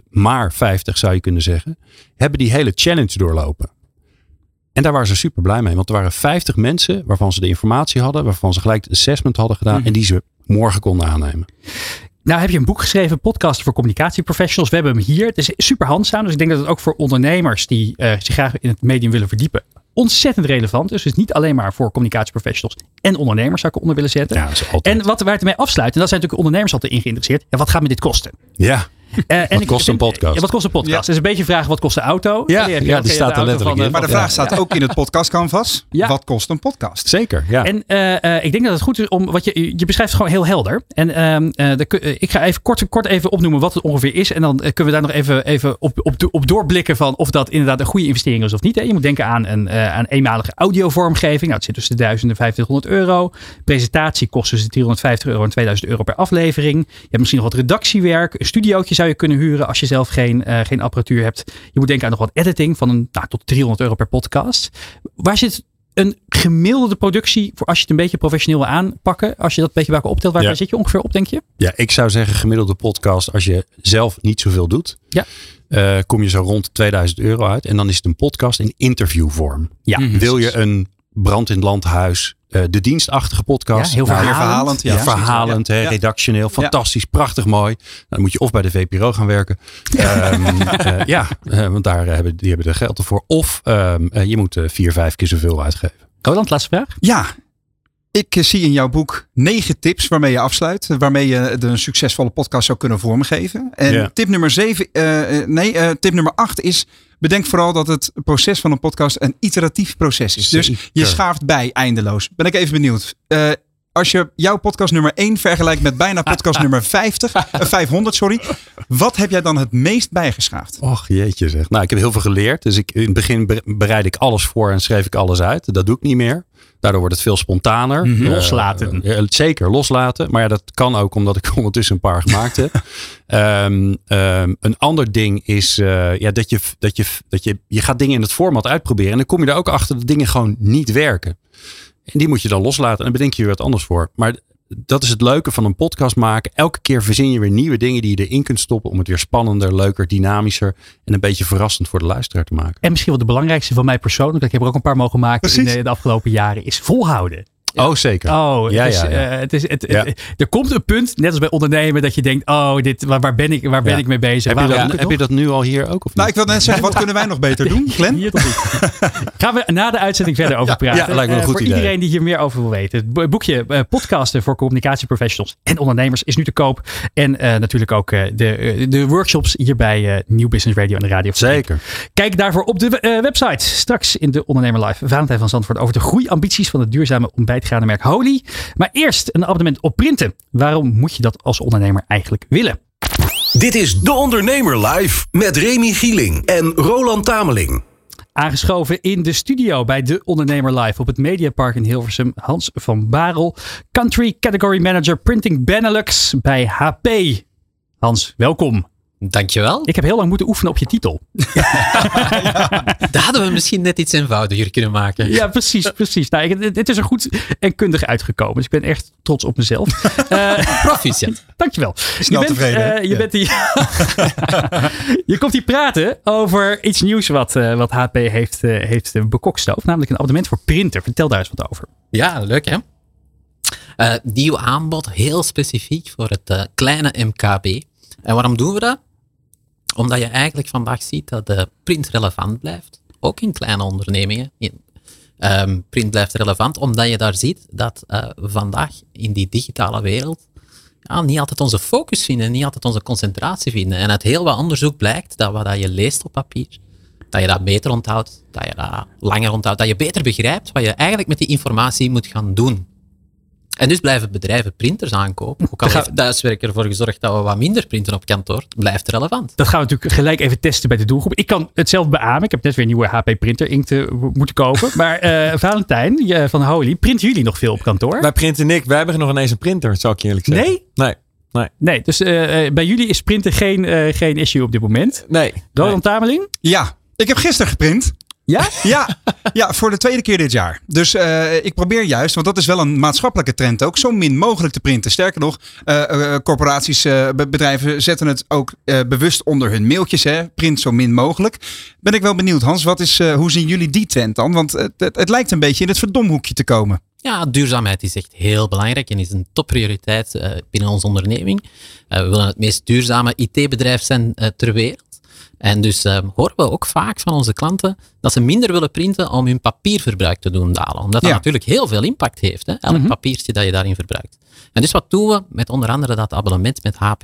maar 50 zou je kunnen zeggen, hebben die hele challenge doorlopen. En daar waren ze super blij mee, want er waren 50 mensen waarvan ze de informatie hadden, waarvan ze gelijk het assessment hadden gedaan Mhm. en die ze morgen konden aannemen. Nou heb je een boek geschreven, podcast voor communicatieprofessionals. We hebben hem hier. Het is super handzaam. Dus ik denk dat het ook voor ondernemers die eh, zich graag in het medium willen verdiepen. Ontzettend relevant is. Dus niet alleen maar voor communicatieprofessionals en ondernemers zou ik eronder willen zetten. Ja. En wat waar het mee afsluit, en dat zijn natuurlijk ondernemers altijd in geïnteresseerd. Ja, wat gaat me dit kosten? ja, en Wat ik kost een podcast? Ja, wat kost een podcast? Ja. Het is een beetje vraag, wat kost de auto? Ja, ja, die eh, staat er letterlijk in. eh, Maar de vraag staat ook in het podcast canvas. Ja. Wat kost een podcast? zeker. Ja. En eh, eh, ik denk dat het goed is om, wat je, je beschrijft het gewoon heel helder. En ehm, eh, eh, ik ga even kort, kort even opnoemen wat het ongeveer is. En dan eh, kunnen we daar nog even, even op, op, op doorblikken van of dat inderdaad een goede investering is of niet. Hè. Je moet denken aan een uh, aan eenmalige audiovormgeving. Nou, het zit tussen de 1000 en 2500 euro. Presentatie kost tussen 350 euro en 2000 euro per aflevering. Je hebt misschien nog wat redactiewerk. Een studiootje zou je kunnen huren als je zelf geen, uh, geen apparatuur hebt. Je moet denken aan nog wat editing van een, nou, tot 300 euro per podcast. Waar zit een gemiddelde productie voor als je het een beetje professioneel wil aanpakken? Als je dat een beetje bij elkaar optelt, waar Ja. zit je ongeveer op, denk je? Ja, ik zou zeggen gemiddelde podcast als je zelf niet zoveel doet. Ja. eh, kom je zo rond 2000 euro uit. En dan is het een podcast in interviewvorm. Ja. Wil je een brand in het landhuis, eh, de dienstachtige podcast. Ja, heel Nou, verhalend. Ja, ja. verhalend, hè, Ja. redactioneel, fantastisch, prachtig mooi. Dan moet je of bij de VPRO gaan werken. Ehm, (laughs) eh, ja, eh, want daar hebben die hebben er geld ervoor. Of ehm, eh, je moet vier, vijf keer zoveel uitgeven. Roland, laatste vraag. Ja, ik zie in jouw boek negen tips waarmee je afsluit. eh, Waarmee je de een succesvolle podcast zou kunnen vormgeven. En tip nummer zeven, eh, eh, nee, tip nummer acht is. Bedenk vooral dat het proces van een podcast een iteratief proces is. Dus je schaaft bij eindeloos. Ben ik even benieuwd. Als je jouw podcast nummer 1 vergelijkt met bijna podcast (laughs) nummer 50, eh, 500, sorry. Wat heb jij dan het meest bijgeschaafd? Och jeetje zeg. Nou, ik heb heel veel geleerd. Dus ik, in het begin be- bereid ik alles voor en schreef ik alles uit. Dat doe ik niet meer. Daardoor wordt het veel spontaner. Mhm. Eh, Loslaten. eh, zeker, loslaten. Maar ja, dat kan ook omdat ik (laughs) ondertussen een paar gemaakt heb. Ehm, ehm, een ander ding is eh, ja, dat, je, dat, je, dat je, je gaat dingen in het format uitproberen. En dan kom je er ook achter dat dingen gewoon niet werken. En die moet je dan loslaten. En dan bedenk je weer wat anders voor. Maar dat is het leuke van een podcast maken. Elke keer verzin je weer nieuwe dingen die je erin kunt stoppen. Om het weer spannender, leuker, dynamischer. En een beetje verrassend voor de luisteraar te maken. En misschien wel de belangrijkste van mij persoonlijk, ik heb er ook een paar mogen maken in de, de afgelopen jaren, is volhouden. Oh, zeker. Oh, Ja, het is, ja, ja. eh, het is, het, Ja. het- er komt een punt, net als bij ondernemen, dat je denkt, oh, dit, waar, waar ben ik, waar ben Ja. ik mee bezig? heb, je dat, heb je nu al hier ook? Of Nou, niet? ik wil net zeggen, wat kunnen wij nog beter doen, (laughs) Glenn? Hier tot. Gaan we na de uitzending verder over praten. ja, lijkt me een Eh, goed voor idee. iedereen die hier meer over wil weten. Het bo- boekje eh, Podcasten voor communicatieprofessionals en ondernemers is nu te koop. En eh, natuurlijk ook eh, de, de workshops hier bij eh Nieuw Business Radio en de radio. Zeker. Kijk daarvoor op de website. Straks in de Ondernemer Live. Valentijn van Zandvoort over de groeiambities van het duurzame ontbijt merk Holy. Maar eerst een abonnement op printen. Waarom moet je dat als ondernemer eigenlijk willen? Dit is De Ondernemer Live met Remy Gieling en Roland Tameling. Aangeschoven in de studio bij De Ondernemer Live op het Mediapark in Hilversum. Hans van Barel, Country Category Manager Printing Benelux bij HP. Hans, welkom. Dankjewel. Ik heb heel lang moeten oefenen op je titel. (laughs) Daar hadden we misschien net iets eenvoudiger kunnen maken. Ja, precies, precies. Nou, ik- het, het is er goed en kundig uitgekomen. Dus ik ben echt trots op mezelf. (laughs) Eh, Proficiat. dankjewel. Snel je bent, tevreden, eh, je, Ja. bent hier, (laughs) je komt hier praten over iets nieuws wat, eh, wat HP heeft, eh, heeft bekokstoofd. Namelijk een abonnement voor printer. Vertel daar eens wat over. Ja, leuk hè? Eh nieuw aanbod, heel specifiek voor het kleine MKB. En waarom doen we dat? Omdat je eigenlijk vandaag ziet dat de print relevant blijft. Ook in kleine ondernemingen. In- ehm, print blijft relevant omdat je daar ziet dat eh, vandaag in die digitale wereld ja, niet altijd onze focus vinden, niet altijd onze concentratie vinden. En uit heel wat onderzoek blijkt dat wat je leest op papier, dat je dat beter onthoudt, dat je dat langer onthoudt, dat je beter begrijpt wat je eigenlijk met die informatie moet gaan doen. En dus blijven bedrijven printers aankopen. Ook al heeft Thuiswerk ervoor gezorgd dat we wat minder printen op kantoor, het blijft relevant. Dat gaan we natuurlijk gelijk even testen bij de doelgroep. Ik kan het zelf beamen. Ik heb net weer een nieuwe HP printer inkt eh, moeten kopen. (laughs) Maar eh, Valentijn je- van Holy, printen jullie nog veel op kantoor? Wij printen niks. Wij hebben nog ineens een printer, zou ik je eerlijk zeggen. Nee? Nee. Nee, dus eh, bij jullie is printen geen, eh, geen issue op dit moment. Nee. Roland Tameling? Ja, ik heb gisteren geprint. Ja? Ja, ja, voor de tweede keer dit jaar. Dus eh, ik probeer juist, want dat is wel een maatschappelijke trend ook, zo min mogelijk te printen. Sterker nog, eh, corporaties, be- bedrijven zetten het ook bewust onder hun mailtjes. Hè? Print zo min mogelijk. Ben ik wel benieuwd, Hans, wat is, hoe zien jullie die trend dan? Want het, het, het lijkt een beetje in het verdomhoekje te komen. Ja, duurzaamheid is echt heel belangrijk en is een topprioriteit binnen onze onderneming. We willen het meest duurzame IT-bedrijf zijn ter wereld. En dus eh, horen we ook vaak van onze klanten dat ze minder willen printen om hun papierverbruik te doen dalen. Omdat dat Ja. natuurlijk heel veel impact heeft, hè? elk papiertje dat je daarin verbruikt. En dus wat doen we met onder andere dat abonnement met HP+.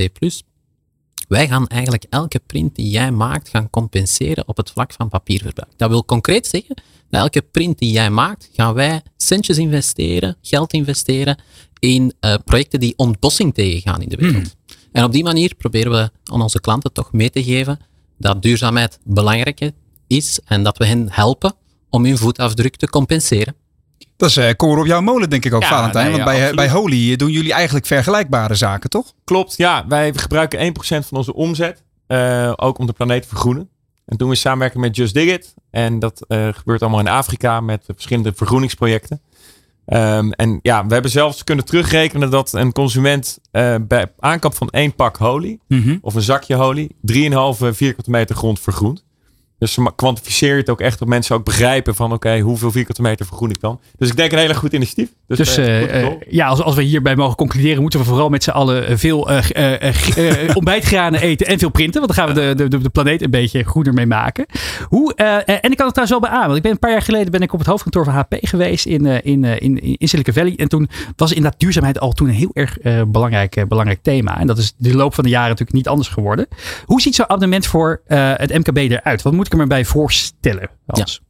Wij gaan eigenlijk elke print die jij maakt gaan compenseren op het vlak van papierverbruik. Dat wil concreet zeggen, dat elke print die jij maakt, gaan wij centjes investeren, geld investeren in eh, projecten die ontbossing tegengaan in de wereld. En op die manier proberen we aan onze klanten toch mee te geven dat duurzaamheid belangrijk is en dat we hen helpen om hun voetafdruk te compenseren. Dat is eh koren op jouw molen, denk ik ook, Ja, Valentijn. nee, want ja, bij, absoluut. bij Holy doen jullie eigenlijk vergelijkbare zaken, toch? Klopt, ja. Wij gebruiken 1% van onze omzet. eh, ook om de planeet te vergroenen. En doen we samenwerken met Just Dig It. En dat eh, gebeurt allemaal in Afrika met verschillende vergroeningsprojecten. Ehm, en ja, we hebben zelfs kunnen terugrekenen dat een consument eh, bij aankoop van één pak holy of een zakje holy 3,5 vierkante meter grond vergroent. Dus kwantificeer je het ook echt dat mensen ook begrijpen van oké, hoeveel vierkante meter vergroen ik dan. Dus ik denk een hele goed initiatief. Dus, Dus eh, eh, eh, ja, als, als we hierbij mogen concluderen, moeten we vooral met z'n allen veel eh, (laughs) ontbijtgranen eten en veel printen. Want dan gaan we de, de, de planeet een beetje groener mee maken. Hoe, en ik kan het trouwens wel beamen. Want ik ben een paar jaar geleden ben ik op het hoofdkantoor van HP geweest in, in, in, in Silicon Valley. En toen was inderdaad duurzaamheid al toen een heel erg belangrijk, belangrijk thema. En dat is de loop van de jaren natuurlijk niet anders geworden. Hoe ziet zo'n abonnement voor het MKB eruit? Wat moet ik me bij voorstellen? Hans?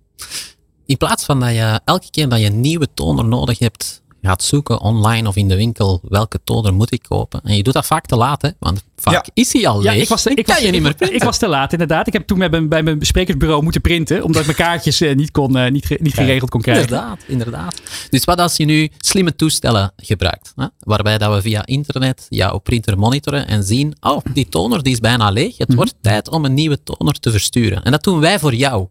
In plaats van dat je elke keer dat je een nieuwe toner nodig hebt, gaat zoeken online of in de winkel welke toner moet ik kopen. En je doet dat vaak te laat, hè? want vaak Ja. is hij al Ja, leeg. ik was, te, ik, kan was, je niet meer ik, printen. ik was te laat inderdaad. Ik heb toen mijn, bij mijn besprekersbureau moeten printen. Omdat ik mijn kaartjes eh, niet, kon, eh, niet, niet geregeld kon krijgen. Inderdaad, inderdaad. Dus wat als je nu slimme toestellen gebruikt, hè, waarbij dat we via internet jouw printer monitoren en zien, oh, die toner die is bijna leeg, het wordt tijd om een nieuwe toner te versturen. En dat doen wij voor jou.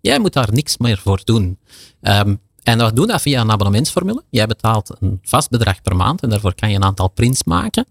Jij moet daar niks meer voor doen. Ehm, en we doen dat via een abonnementsformule. Jij betaalt een vast bedrag per maand en daarvoor kan je een aantal prints maken.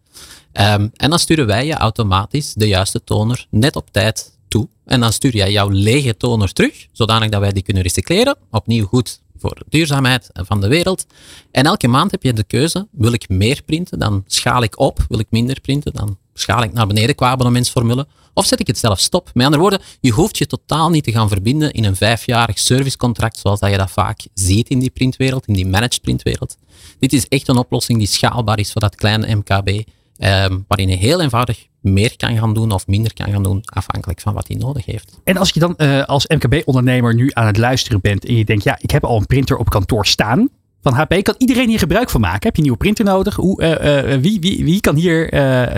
Ehm, en dan sturen wij je automatisch de juiste toner net op tijd toe. En dan stuur jij jouw lege toner terug, zodanig dat wij die kunnen recycleren. Opnieuw goed voor de duurzaamheid van de wereld. En elke maand heb je de keuze, wil ik meer printen, dan schaal ik op. Wil ik minder printen, dan schaal ik naar beneden qua abonnementsformule. Of zet ik het zelf stop. Met andere woorden, je hoeft je totaal niet te gaan verbinden in een vijfjarig servicecontract, zoals dat je dat vaak ziet in die printwereld, in die managed printwereld. Dit is echt een oplossing die schaalbaar is voor dat kleine MKB, ehm, waarin je heel eenvoudig meer kan gaan doen of minder kan gaan doen, afhankelijk van wat hij nodig heeft. En als je dan eh, als MKB-ondernemer nu aan het luisteren bent en je denkt, ja, ik heb al een printer op kantoor staan. van HP. Kan iedereen hier gebruik van maken? Heb je een nieuwe printer nodig? Hoe, eh, eh, wie, wie, wie kan hier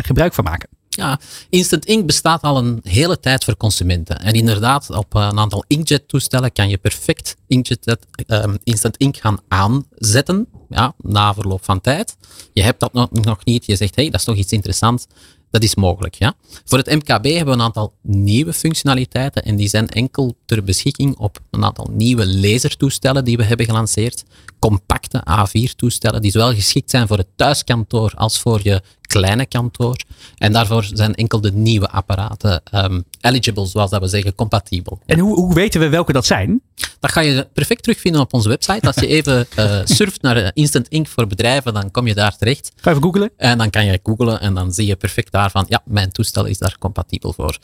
gebruik van maken? Ja, Instant Ink bestaat al een hele tijd voor consumenten. En inderdaad, op een aantal inkjet-toestellen kan je perfect inkjet, ehm, Instant Ink gaan aanzetten, ja, na verloop van tijd. Je hebt dat nog, niet, je zegt, hey, dat is toch iets interessants. Dat is mogelijk. Ja. Voor het MKB hebben we een aantal nieuwe functionaliteiten en die zijn enkel ter beschikking op een aantal nieuwe lasertoestellen die we hebben gelanceerd. Compacte A4-toestellen die zowel geschikt zijn voor het thuiskantoor als voor je kleine kantoor. En daarvoor zijn enkel de nieuwe apparaten um, eligible, zoals dat we zeggen, compatibel. En hoe, hoe weten we welke dat zijn? Dat ga je perfect terugvinden op onze website. Als je even uh, surft naar eh, Instant Ink voor bedrijven, dan kom je daar terecht. Ga even googlen. En dan kan je googlen en dan zie je perfect daarvan, ja, mijn toestel is daar compatibel voor.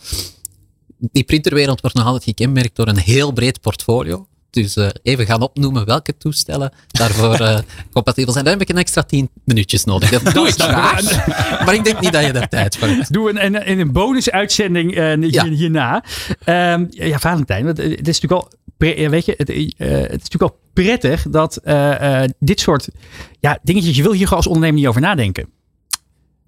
Die printerwereld wordt nog altijd gekenmerkt door een heel breed portfolio. Dus uh, even gaan opnoemen welke toestellen daarvoor uh, (laughs) compatibel zijn. Daar heb ik een extra tien minuutjes nodig. Dat doe ik graag. Maar ik denk niet dat je daar tijd voor hebt. Doe een, een, een bonusuitzending uh, hier, ja. hierna. Um, ja, Valentijn, het, het is natuurlijk al weet je, het, uh, het, is natuurlijk al prettig dat uh, uh, dit soort ja, dingetjes, je wil hier gewoon als ondernemer niet over nadenken.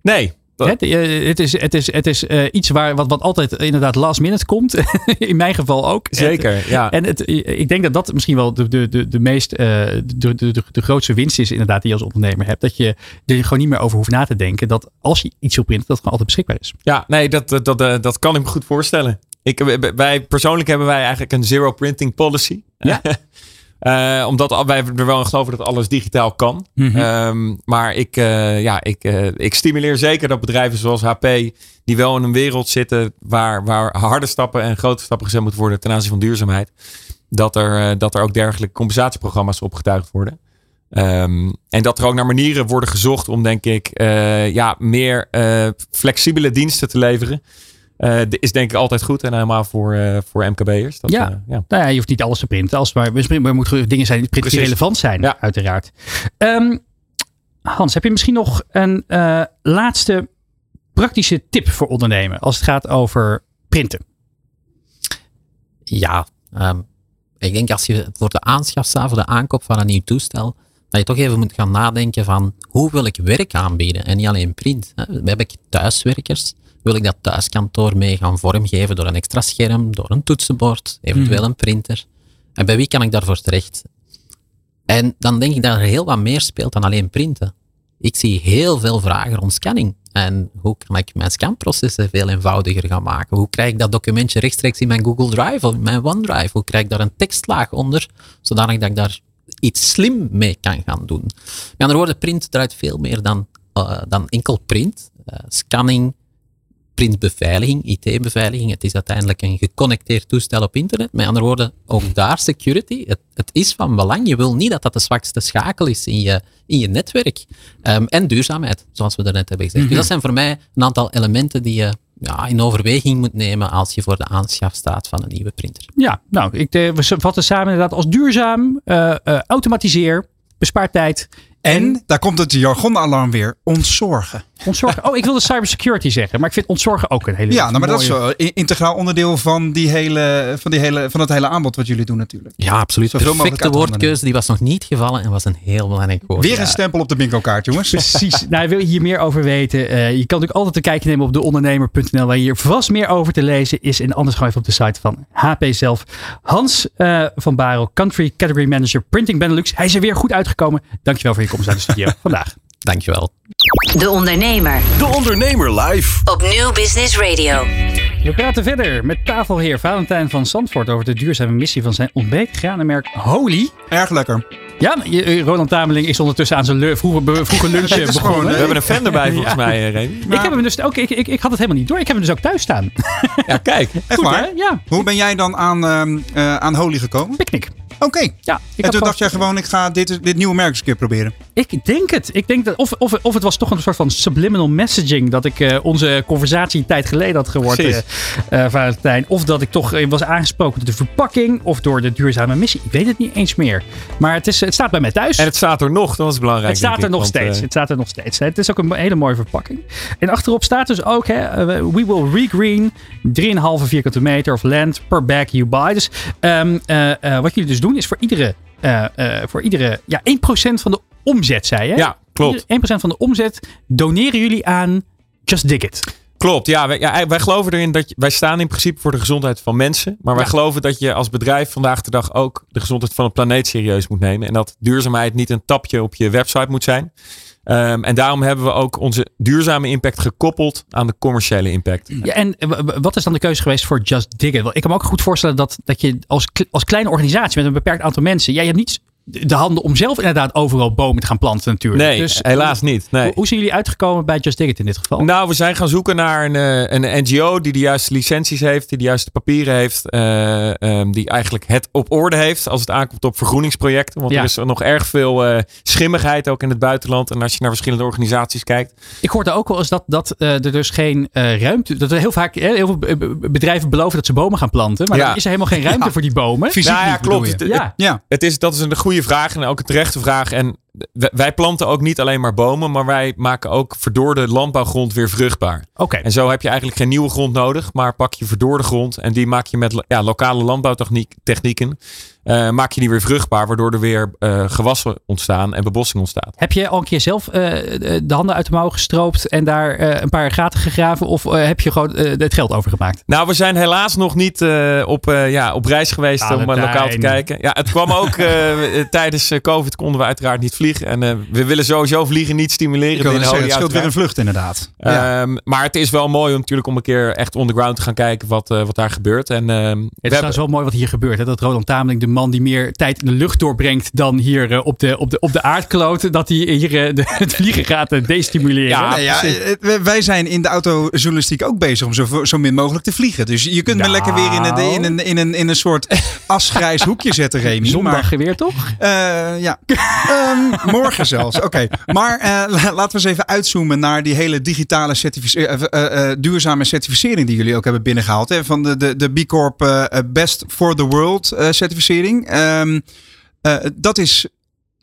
Nee. Het, het, is, het is, het is iets waar, wat, wat altijd inderdaad last minute komt. (laughs) In mijn geval ook. Zeker, het, ja. En het, ik denk dat dat misschien wel de, de, de, de meest, de, de, de, de grootste winst is inderdaad die je als ondernemer hebt. Dat je er gewoon niet meer over hoeft na te denken. Dat als je iets wil printen, dat het gewoon altijd beschikbaar is. Ja, nee, dat, dat, dat, dat kan ik me goed voorstellen. Ik, wij, persoonlijk hebben wij eigenlijk een zero printing policy. Ja. (laughs) uh, omdat wij er wel in geloven dat alles digitaal kan. Mhm. Mm -hmm. um, maar ik, uh, ja, ik, uh, ik stimuleer zeker dat bedrijven zoals HP, die wel in een wereld zitten waar, waar harde stappen en grote stappen gezet moeten worden ten aanzien van duurzaamheid, dat er, dat er ook dergelijke compensatieprogramma's opgetuigd worden. Um, en dat er ook naar manieren worden gezocht om, denk ik, ja, meer flexibele diensten te leveren. Uh, is denk ik altijd goed en helemaal voor, uh, voor MKB'ers. Ja. Uh, ja. Nou ja, je hoeft niet alles te printen. Als maar, er moeten dingen zijn die relevant zijn, ja. uiteraard. Um, Hans, heb je misschien nog een uh, laatste praktische tip voor ondernemen als het gaat over printen? Ja, um, ik denk als je voor de aanschaf staat, voor de aankoop van een nieuw toestel, dat je toch even moet gaan nadenken van hoe wil ik werk aanbieden en niet alleen print. Hè? Heb ik thuiswerkers? Wil ik dat thuiskantoor mee gaan vormgeven door een extra scherm, door een toetsenbord, eventueel mm. een printer? En bij wie kan ik daarvoor terecht? En dan denk ik dat er heel wat meer speelt dan alleen printen. Ik zie heel veel vragen rond scanning. En hoe kan ik mijn scanprocessen veel eenvoudiger gaan maken? Hoe krijg ik dat documentje rechtstreeks in mijn Google Drive of in mijn OneDrive? Hoe krijg ik daar een tekstlaag onder, zodanig dat ik daar iets slim mee kan gaan doen? Met andere woorden, print draait veel meer dan, uh, dan enkel print. Uh, scanning, printbeveiliging, IT-beveiliging. Het is uiteindelijk een geconnecteerd toestel op internet. Met andere woorden, ook daar security. Het, het is van belang. Je wil niet dat dat de zwakste schakel is in je, in je netwerk. Um, en duurzaamheid, zoals we daarnet hebben gezegd. Mm -hmm. Dus dat zijn voor mij een aantal elementen die je ja, in overweging moet nemen als je voor de aanschaf staat van een nieuwe printer. Ja, nou, ik, we vatten samen inderdaad als duurzaam, uh, uh, automatiseer, bespaar tijd. En, daar komt het jargonalarm weer, ontzorgen. Ontzorgen. Oh, ik wilde cybersecurity zeggen, maar ik vind ontzorgen ook een hele Ja, nou, maar mooie... dat is wel integraal onderdeel van, die hele, van, die hele, van het hele aanbod wat jullie doen natuurlijk. Ja, absoluut. De perfecte woordkeuze, die was nog niet gevallen en was een heel belangrijk woord. Weer een stempel op de bingo kaart, jongens. Precies. nou, wil je hier meer over weten? Uh, je kan natuurlijk altijd een kijkje nemen op deondernemer.nl, waar hier vast meer over te lezen is. En anders gewoon even op de site van HP zelf. Hans uh, van Barel, Country Category Manager Printing Benelux. Hij is er weer goed uitgekomen. Dankjewel voor je komst naar de studio (laughs) vandaag. Dankjewel. De Ondernemer. De Ondernemer live. Op Nieuw Business Radio. We praten verder met tafelheer Valentijn van Zandvoort over de duurzame missie van zijn ontbijtgranenmerk Holy. Erg lekker. Ja, Roland Tameling is ondertussen aan zijn vroege, vroege lunch begonnen. We hebben een fan erbij (laughs) volgens ja. mij, Remy. Ik, heb hem dus ook, ik, ik, ik had het helemaal niet door. Ik heb hem dus ook thuis staan. Ja, kijk. Echt Goed, waar? hè? Ja. Hoe ben jij dan aan, uh, aan Holy gekomen? Picknick. Oké. Okay. Ja, en toen dacht jij gewoon, ik ga dit, dit nieuwe merk eens een keer proberen. Ik denk het. Ik denk dat, of, of, of het was toch een soort van subliminal messaging dat ik eh, onze conversatie een tijd geleden had gehoord, Precies. eh eh, Valentijn. Of dat ik toch was aangesproken door de verpakking of door de duurzame missie. Ik weet het niet eens meer. Maar het, is, het staat bij mij thuis. En het staat er nog, dat is belangrijk. Het staat er ik, nog want, steeds. Het staat er nog steeds. Het is ook een hele mooie verpakking. En achterop staat dus ook: hè, We will regreen 3,5 vierkante meter of land per bag you buy. Dus ehm, eh, eh, wat jullie dus doen is voor iedere, eh, eh, voor iedere ja, 1% van de omzet, zei je. ja, klopt. 1% van de omzet doneren jullie aan Just Dig It. Klopt, ja wij, ja. wij geloven erin dat je, wij staan in principe voor de gezondheid van mensen. Maar wij Ja. geloven dat je als bedrijf vandaag de dag ook de gezondheid van de planeet serieus moet nemen. En dat duurzaamheid niet een tapje op je website moet zijn. Ehm, en daarom hebben we ook onze duurzame impact gekoppeld aan de commerciële impact. Ja, en eh, wat is dan de keuze geweest voor Just Dig Ik kan me ook goed voorstellen dat, dat je als, als kleine organisatie met een beperkt aantal mensen. Ja, je hebt niet de handen om zelf inderdaad overal bomen te gaan planten natuurlijk. Nee, Dus, helaas niet. Nee. Hoe, hoe zijn jullie uitgekomen bij Just Dig It in dit geval? Nou, we zijn gaan zoeken naar een, eh, een NGO die de juiste licenties heeft, die de juiste papieren heeft, eh, ehm, die eigenlijk het op orde heeft als het aankomt op vergroeningsprojecten. Want Ja. er is nog erg veel eh, schimmigheid ook in het buitenland. En als je naar verschillende organisaties kijkt. Ik hoorde ook wel eens dat, dat eh, er dus geen eh, ruimte. Dat er heel vaak heel veel be- be- bedrijven beloven dat ze bomen gaan planten. Maar Ja. dan is er helemaal geen ruimte Ja. voor die bomen. Fysiek Nou ja, klopt. Het- Ja. Ja, Het is, dat is een goede vraag en ook een terechte vraag. En wij planten ook niet alleen maar bomen, maar wij maken ook verdorde landbouwgrond weer vruchtbaar. Oké. En zo heb je eigenlijk geen nieuwe grond nodig, maar pak je verdorde grond en die maak je met ja, lokale landbouwtechnieken. Eh, maak je die weer vruchtbaar, waardoor er weer eh, gewassen ontstaan en bebossing ontstaat. Heb je al een keer zelf eh, de handen uit de mouw gestroopt en daar eh, een paar gaten gegraven? Of eh, heb je gewoon eh, het geld overgemaakt? Nou, we zijn helaas nog niet eh, op, eh, ja, op reis geweest om Valentijn. lokaal te kijken. Ja, het kwam ook (laughs) tijdens eh, COVID konden we uiteraard niet vliegen. En eh, we willen sowieso vliegen niet stimuleren. ik zeggen, het scheelt weer een vlucht inderdaad. Ja. Ehm, maar het is wel mooi om natuurlijk om een keer echt underground te gaan kijken wat, eh, wat daar gebeurt. En, ehm, Het is trouwens wel mooi wat hier gebeurt. Hè? Dat Roland Tameling, de man die meer tijd in de lucht doorbrengt dan hier eh, op, de, op, de, op de aardkloot, dat hij hier eh, de, (laughs) het vliegen gaat eh, destimuleren. Ja, Nee, ja, wij- zijn in de autojournalistiek ook bezig om zo, zo min mogelijk te vliegen. Dus je kunt me Nou. lekker weer in een, in een, in een, in een soort (laughs) asgrijs hoekje zetten, Remy. Zondag Maar, weer toch? eh, ja, Ehm, morgen zelfs. Oké, maar eh, la- laten we eens even uitzoomen naar die hele digitale eh, eh, eh, duurzame certificering die jullie ook hebben binnengehaald. Hè? Van de, de, de B Corp Best for the World eh, Ehm, eh, dat is,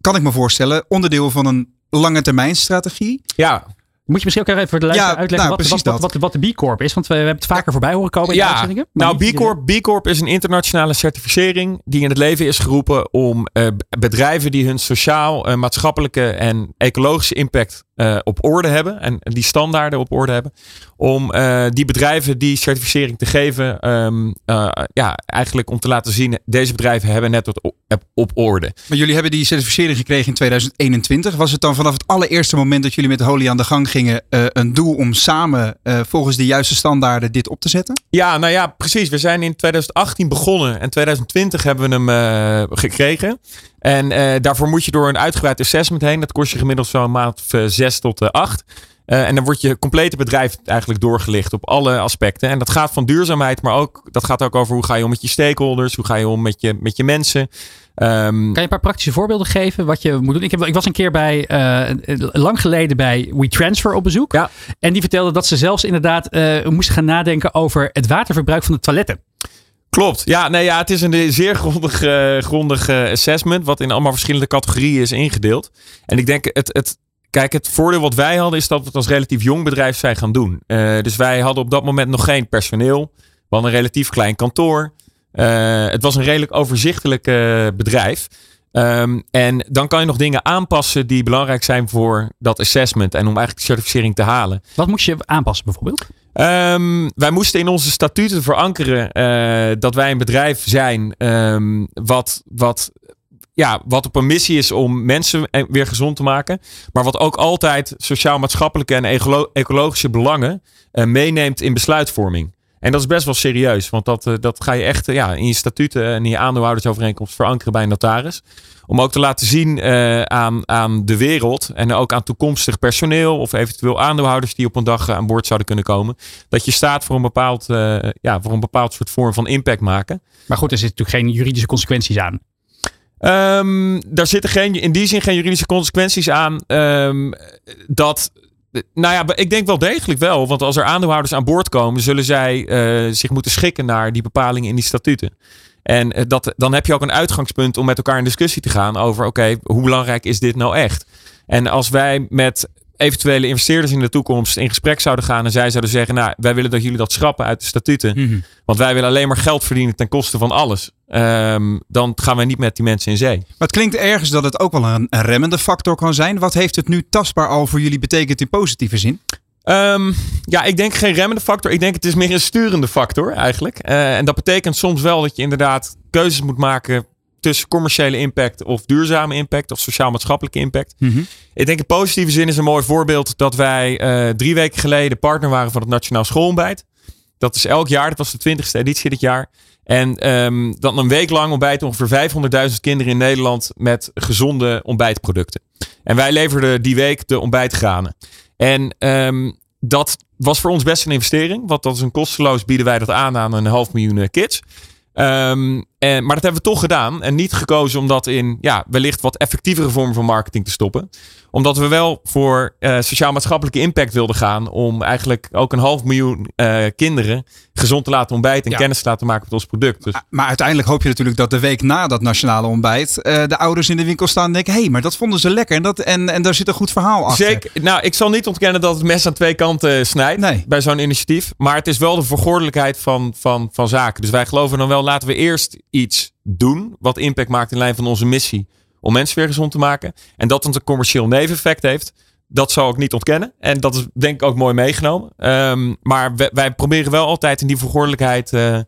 kan ik me voorstellen, onderdeel van een lange termijn strategie. ja, Moet je misschien ook even voor de luisteraar Ja, uitleggen nou, wat, wat, precies wat, wat, wat de B Corp is? Want we, we hebben het vaker voorbij horen komen in de ja. uitzendingen. nou B Corp, B Corp is een internationale certificering die in het leven is geroepen om eh, bedrijven die hun sociaal, eh, maatschappelijke en ecologische impact eh, op orde hebben en die standaarden op orde hebben, om eh, die bedrijven die certificering te geven, ehm, eh, ja, eigenlijk om te laten zien, deze bedrijven hebben net wat op, op orde. Maar jullie hebben die certificering gekregen in 2021. Was het dan vanaf het allereerste moment dat jullie met Holy aan de gang gingen een doel om samen volgens de juiste standaarden dit op te zetten? Ja, nou ja, precies. We zijn in 2018 begonnen en 2020 hebben we hem gekregen. En eh, daarvoor moet je door een uitgebreid assessment heen. Dat kost je gemiddeld zo'n maand of eh, zes tot eh, acht. En dan wordt je complete bedrijf eigenlijk doorgelicht op alle aspecten. En dat gaat van duurzaamheid, maar ook, dat gaat ook over hoe ga je om met je stakeholders, hoe ga je om met je, met je mensen. Ehm, Kan je een paar praktische voorbeelden geven wat je moet doen? Ik, heb, ik was een keer bij, lang geleden bij WeTransfer op bezoek. Ja. En die vertelde dat ze zelfs inderdaad eh, moesten gaan nadenken over het waterverbruik van de toiletten. Klopt. Ja, nee, ja, het is een zeer grondig, eh, grondig eh, assessment, wat in allemaal verschillende categorieën is ingedeeld. En ik denk, het, het, kijk, het voordeel wat wij hadden is dat we het als relatief jong bedrijf zijn gaan doen. Eh, dus wij hadden op dat moment nog geen personeel. We hadden een relatief klein kantoor. Het was een redelijk overzichtelijk bedrijf. Ehm, en dan kan je nog dingen aanpassen die belangrijk zijn voor dat assessment en om eigenlijk de certificering te halen. Wat moest je aanpassen bijvoorbeeld? Ehm, wij moesten in onze statuten verankeren eh, dat wij een bedrijf zijn ehm, wat, wat, ja, wat op een missie is om mensen weer gezond te maken. Maar wat ook altijd sociaal-maatschappelijke en ecolo- ecologische belangen eh, meeneemt in besluitvorming. En dat is best wel serieus, want dat, eh, dat ga je echt eh, ja, in je statuten en in je aandeelhoudersovereenkomst verankeren bij een notaris. Om ook te laten zien eh, aan, aan de wereld en ook aan toekomstig personeel of eventueel aandeelhouders die op een dag aan boord zouden kunnen komen. Dat je staat voor een bepaald, ja, voor een bepaald soort vorm van impact maken. Maar goed, er zitten natuurlijk geen juridische consequenties aan. Ehm, daar zitten geen, in die zin geen juridische consequenties aan. Ehm, dat, nou ja, ik denk wel degelijk wel. Want als er aandeelhouders aan boord komen, zullen zij eh, zich moeten schikken naar die bepalingen in die statuten. En eh, dat, dan heb je ook een uitgangspunt om met elkaar in discussie te gaan over: oké, hoe belangrijk is dit nou echt? En als wij met eventuele investeerders in de toekomst in gesprek zouden gaan en zij zouden zeggen, nou, wij willen dat jullie dat schrappen uit de statuten, Mhm. want wij willen alleen maar geld verdienen ten koste van alles, Ehm, dan gaan wij niet met die mensen in zee. Maar het klinkt ergens dat het ook wel een, remmende factor kan zijn. Wat heeft het nu tastbaar al voor jullie betekend in positieve zin? Ehm, ja, ik denk geen remmende factor. Ik denk het is meer een sturende factor eigenlijk. Eh, en dat betekent soms wel dat je inderdaad keuzes moet maken tussen commerciële impact of duurzame impact of sociaal-maatschappelijke impact. Ik denk in positieve zin is een mooi voorbeeld dat wij eh, drie weken geleden partner waren van het Nationaal Schoolontbijt. Dat is elk jaar, dat was de twintigste editie dit jaar. En ehm, dan een week lang ontbijten ongeveer 500.000 kinderen in Nederland met gezonde ontbijtproducten. En wij leverden die week de ontbijtgranen. En ehm, dat was voor ons best een investering. Want dat is een kosteloos bieden wij dat aan aan een half miljoen eh, kids. Ehm, maar dat hebben we toch gedaan. En niet gekozen om dat in ja, wellicht wat effectievere vormen van marketing te stoppen. Omdat we wel voor eh, sociaal-maatschappelijke impact wilden gaan. Om eigenlijk ook een half miljoen eh, kinderen gezond te laten ontbijten. En Ja. kennis te laten maken met ons product. Dus Maar uiteindelijk hoop je natuurlijk dat de week na dat nationale ontbijt eh, de ouders in de winkel staan en denken, hé, hey, maar dat vonden ze lekker en, dat, en, en daar zit een goed verhaal achter. Zeker. Nou, ik zal niet ontkennen dat het mes aan twee kanten snijdt Nee. bij zo'n initiatief. Maar het is wel de vergordelijkheid van, van, van zaken. Dus wij geloven dan wel, laten we eerst iets doen wat impact maakt in lijn van onze missie om mensen weer gezond te maken. En dat het een commercieel neveneffect heeft, dat zal ik niet ontkennen. En dat is denk ik ook mooi meegenomen. Ehm, maar wij, wij proberen wel altijd in die vergordelijkheid eh,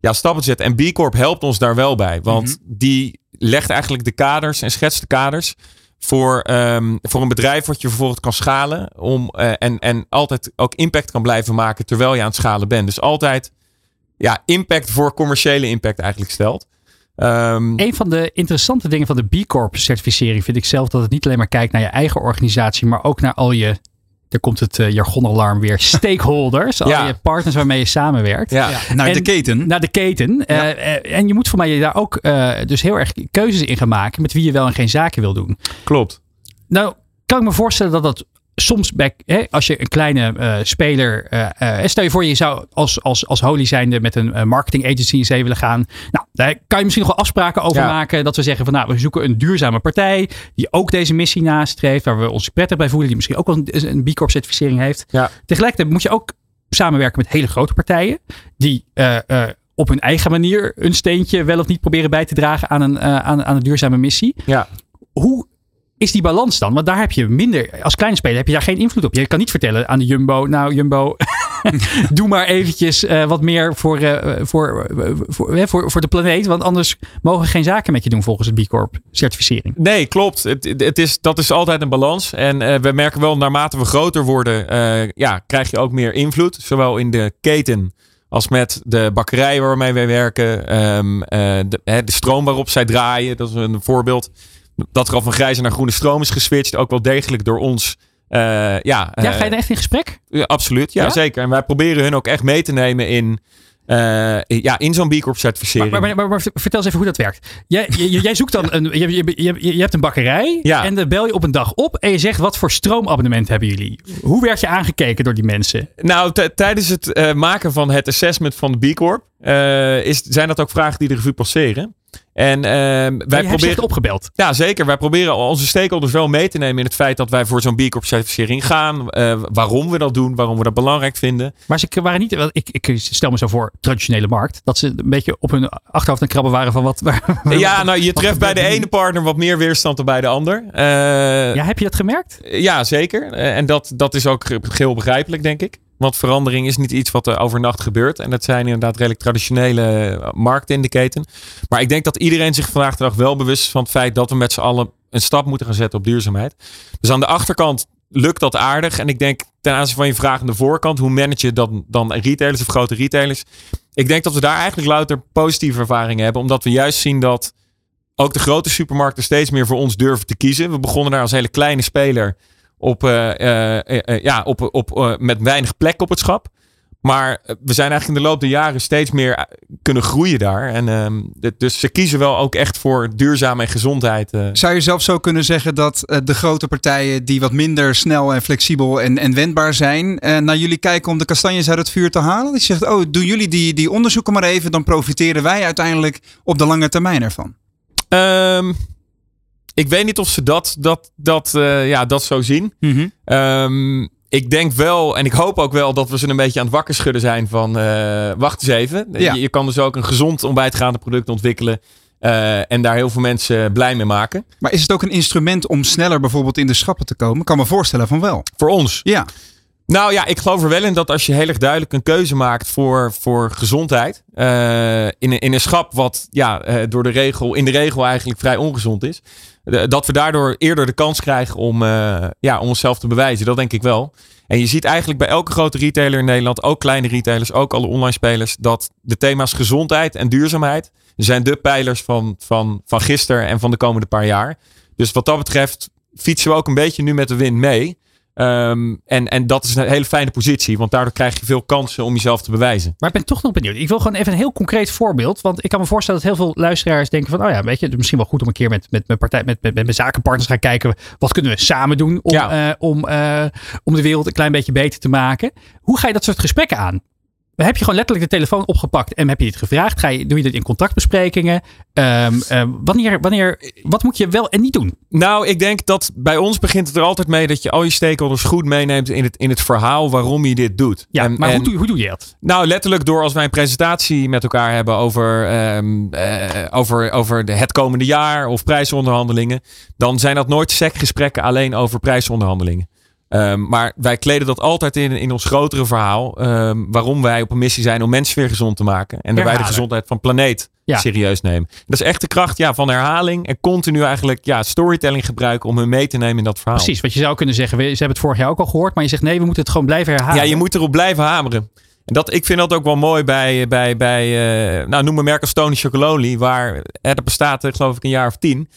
ja, stappen te zetten. En B Corp helpt ons daar wel bij. Want die legt eigenlijk de kaders en schetst de kaders voor, ehm, voor een bedrijf wat je vervolgens kan schalen. Om, eh, en, en altijd ook impact kan blijven maken terwijl je aan het schalen bent. Dus altijd ja, impact voor commerciële impact eigenlijk stelt. Ehm, Een van de interessante dingen van de B Corp certificering vind ik zelf dat het niet alleen maar kijkt naar je eigen organisatie, maar ook naar al je, daar komt het eh, jargonalarm weer, (laughs) stakeholders, al Ja. je partners waarmee je samenwerkt. ja. Naar En- de keten. Naar de keten. Eh, eh, en je moet voor mij daar ook eh, dus heel erg keuzes in gaan maken met wie je wel en geen zaken wil doen. klopt. Nou, kan ik me voorstellen dat dat soms bij, hè, als je een kleine eh, speler, eh, eh, stel je voor je zou als, als, als Holy zijnde met een marketing agency in zee willen gaan. Nou, daar kan je misschien nog wel afspraken over Ja. maken. Dat we zeggen van nou, we zoeken een duurzame partij die ook deze missie nastreeft, waar we ons prettig bij voelen, die misschien ook wel een, een B Corp certificering heeft. Ja. Tegelijkertijd moet je ook samenwerken met hele grote partijen die eh, eh, op hun eigen manier een steentje wel of niet proberen bij te dragen aan een, eh, aan, aan een duurzame missie Ja. hoe is die balans dan? Want daar heb je minder, als kleine speler heb je daar geen invloed op. Je kan niet vertellen aan de Jumbo, nou Jumbo, (laughs) (laughs) doe maar eventjes eh, wat meer voor, eh, voor, eh, voor, voor, voor de planeet. Want anders mogen geen zaken met je doen volgens de B Corp certificering. Nee, klopt. Het, het is, dat is altijd een balans. En we merken wel, naarmate we groter worden, ja, krijg je ook meer invloed. Zowel in de keten als met de bakkerij waarmee wij werken. Ehm, eh, de, de stroom waarop zij draaien, dat is een voorbeeld. Dat er al van grijze naar groene stroom is geswitcht. Ook wel degelijk door ons. Eh, ja, Ja, ga je eh, daar echt in gesprek? ja, absoluut. Ja, Ja? zeker. En wij proberen hun ook echt mee te nemen in, eh, ja, in zo'n B Corp certificering. Maar, maar, maar, maar vertel eens even hoe dat werkt. Jij, je- jij zoekt dan (laughs) een, je, je, hebt een bakkerij Ja. en dan bel je op een dag op en je zegt wat voor stroomabonnement hebben jullie? Hoe werd je aangekeken door die mensen? Nou, tijdens het maken van het assessment van de B Corp is, zijn dat ook vragen die de revue passeren. En eh, wij echt proberen. opgebeld. Ja, zeker. Wij proberen onze stakeholders wel mee te nemen in het feit dat wij voor zo'n B Corp certificering gaan. eh, waarom we dat doen, waarom we dat belangrijk vinden. Maar ze waren niet, wel, ik, ik stel me zo voor, traditionele markt. Dat ze een beetje op hun achterhoofd aan het krabben waren van wat. waar- Ja, nou, je treft bij de ene partner wat meer weerstand dan bij de ander. Eh, Ja, heb je dat gemerkt? Ja, zeker. Eh, En dat, dat is ook ge- geheel begrijpelijk, denk ik. Want verandering is niet iets wat er overnacht gebeurt. En dat zijn inderdaad redelijk traditionele eh, markten in de keten. Maar ik denk dat iedereen zich vandaag de dag wel bewust is van het feit dat we met z'n allen een stap moeten gaan zetten op duurzaamheid. Dus aan de achterkant lukt dat aardig. En ik denk ten aanzien van je vraag aan de voorkant, hoe manage je dan, dan retailers of grote retailers? Ik denk dat we daar eigenlijk louter positieve ervaringen hebben. Omdat we juist zien dat ook de grote supermarkten steeds meer voor ons durven te kiezen. We begonnen daar als hele kleine speler op, eh, eh, eh, ja, op, op, met weinig plek op het schap. Maar we zijn eigenlijk in de loop der jaren steeds meer kunnen groeien daar. En ehm, dus ze kiezen wel ook echt voor duurzaam en gezondheid. Zou je zelf zo kunnen zeggen dat de grote partijen die wat minder snel en flexibel en, en wendbaar zijn, naar jullie kijken om de kastanjes uit het vuur te halen? Die zegt, oh, doen jullie die, die onderzoeken maar even, dan profiteren wij uiteindelijk op de lange termijn ervan. Ehm, ik weet niet of ze dat, dat, dat, eh, ja, dat zo zien. Ehm, ik denk wel, en ik hoop ook wel, dat we ze een beetje aan het wakker schudden zijn van... eh, wacht eens even. Ja. Je, je kan dus ook een gezond ontbijtgaande product ontwikkelen. eh, en daar heel veel mensen blij mee maken. Maar is het ook een instrument om sneller bijvoorbeeld in de schappen te komen? Ik kan me voorstellen van wel. Voor ons. Ja, Nou ja, ik geloof er wel in dat als je heel erg duidelijk een keuze maakt voor, voor gezondheid. eh, in, een, in een schap wat ja, eh, door de regel, in de regel eigenlijk vrij ongezond is. Eh, dat we daardoor eerder de kans krijgen om, eh, ja, om onszelf te bewijzen. Dat denk ik wel. En je ziet eigenlijk bij elke grote retailer in Nederland, ook kleine retailers, ook alle online spelers, dat de thema's gezondheid en duurzaamheid zijn de pijlers van, van, van gisteren en van de komende paar jaar. Dus wat dat betreft fietsen we ook een beetje nu met de wind mee. Ehm, en, en dat is een hele fijne positie, want daardoor krijg je veel kansen om jezelf te bewijzen. Maar ik ben toch nog benieuwd. Ik wil gewoon even een heel concreet voorbeeld. Want ik kan me voorstellen dat heel veel luisteraars denken van... oh ja, weet je, het is misschien wel goed om een keer met, met, mijn, partij, met, met, met mijn zakenpartners te gaan kijken... wat kunnen we samen doen om, Ja. eh, om, eh, om de wereld een klein beetje beter te maken. Hoe ga je dat soort gesprekken aan? Heb je gewoon letterlijk de telefoon opgepakt en heb je dit gevraagd? Ga je, doe je dit in contractbesprekingen? Ehm, eh, wanneer, wanneer, wat moet je wel en niet doen? Nou, ik denk dat bij ons begint het er altijd mee dat je al je stakeholders goed meeneemt in het, in het verhaal waarom je dit doet. Ja, En- maar en- hoe, doe, hoe doe je dat? Nou, letterlijk door als wij een presentatie met elkaar hebben over, ehm, eh, over, over de, het komende jaar of prijsonderhandelingen. Dan zijn dat nooit SEC-gesprekken alleen over prijsonderhandelingen. Ehm, maar wij kleden dat altijd in, in ons grotere verhaal. ehm, waarom wij op een missie zijn om mensen weer gezond te maken. En dat wij de gezondheid van planeet Ja. serieus nemen. Dat is echt de kracht ja, van herhaling. En continu eigenlijk ja, storytelling gebruiken om hun mee te nemen in dat verhaal. Precies, wat je zou kunnen zeggen. we- Ze hebben het vorig jaar ook al gehoord. Maar je zegt nee, we moeten het gewoon blijven herhalen. Ja, je moet erop blijven hameren. En dat, ik vind dat ook wel mooi bij, bij, bij eh, nou, noem een merk als Tony Chocolonely, waar dat bestaat er geloof ik een jaar of tien.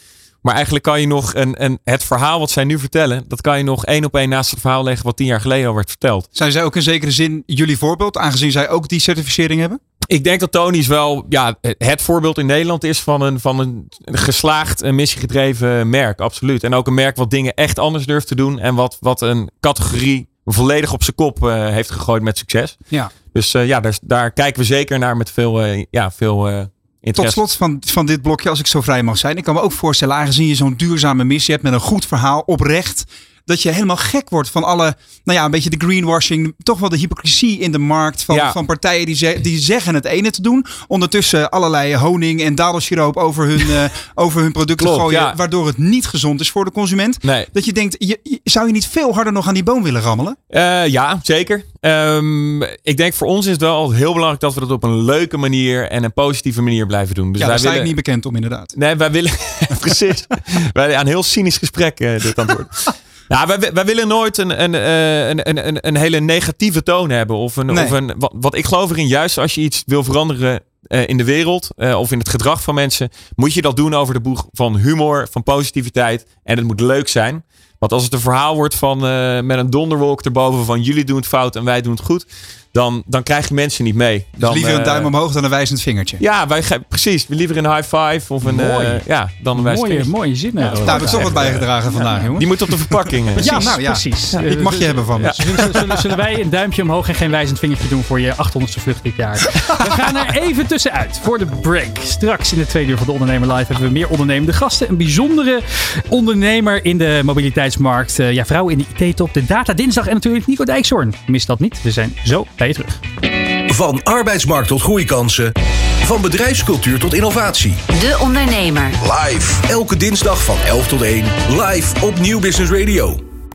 Maar eigenlijk kan je nog een, een, het verhaal wat zij nu vertellen, dat kan je nog één op één naast het verhaal leggen wat tien jaar geleden al werd verteld. zijn zij ook in zekere zin jullie voorbeeld, aangezien zij ook die certificering hebben? Ik denk dat Tony's wel ja, het voorbeeld in Nederland is van een, van een geslaagd en missiegedreven merk. Absoluut. En ook een merk wat dingen echt anders durft te doen. En wat, wat een categorie volledig op zijn kop eh, heeft gegooid met succes. Ja. Dus eh, ja, daar, daar kijken we zeker naar met veel, eh, ja, veel Tot slot van, van dit blokje, als ik zo vrij mag zijn. Ik kan me ook voorstellen, aangezien je zo'n duurzame missie hebt met een goed verhaal, oprecht. Dat je helemaal gek wordt van alle, nou ja, een beetje de greenwashing. Toch wel de hypocrisie in de markt van, Ja. van partijen die, ze- die zeggen het ene te doen. Ondertussen allerlei honing en dadelsiroop over hun, eh, (laughs) over hun producten Klopt, gooien. ja. Waardoor het niet gezond is voor de consument. Nee. Dat je denkt, je, je- zou je niet veel harder nog aan die boom willen rammelen? Eh, ja, zeker. Ehm, ik denk voor ons is het wel heel belangrijk dat we dat op een leuke manier en een positieve manier blijven doen. Dus ja, wij daar sta ik niet bekend om inderdaad. Nee, wij willen. (laughs) precies. wij aan een heel cynisch gesprek eh, dit antwoord. (laughs) Nou, wij, wij willen nooit een, een, eh, een, een, een, een hele negatieve toon hebben. Of een, Nee. of een, wat, wat ik geloof erin, juist als je iets wil veranderen eh, in de wereld eh, of in het gedrag van mensen, moet je dat doen over de boeg van humor, van positiviteit. En het moet leuk zijn. Want als het een verhaal wordt van met een donderwolk erboven van jullie doen het fout en wij doen het goed, dan, dan krijg je mensen niet mee. Dus Dan, liever een eh, duim omhoog dan een wijzend vingertje. Ja, wij precies. Liever een high five of een Mooi. eh, ja, dan een wijze mooie, vingertje. mooie zinnen. Daar heb ik toch wat bijgedragen vandaag, jongen. Die moet op de verpakking. eh. (laughs) Ja, nou ja. precies. Ik mag je hebben van me. Zullen, zullen, zullen wij een duimpje omhoog en geen wijzend vingertje doen voor je 800ste vlucht dit jaar? We gaan er even tussenuit voor de break. Straks in de tweede uur van de Ondernemer Live hebben we meer ondernemende gasten. Een bijzondere ondernemer in de mobiliteitsmarkt. Eh, ja, vrouw in de IT-top. De Data Dinsdag en natuurlijk Nico Dijkshoorn. Mis dat niet. We zijn zo bij je terug. Van arbeidsmarkt tot groeikansen. Van bedrijfscultuur tot innovatie. De Ondernemer. Live. Elke dinsdag van 11 tot 1. Live op Nieuw Business Radio.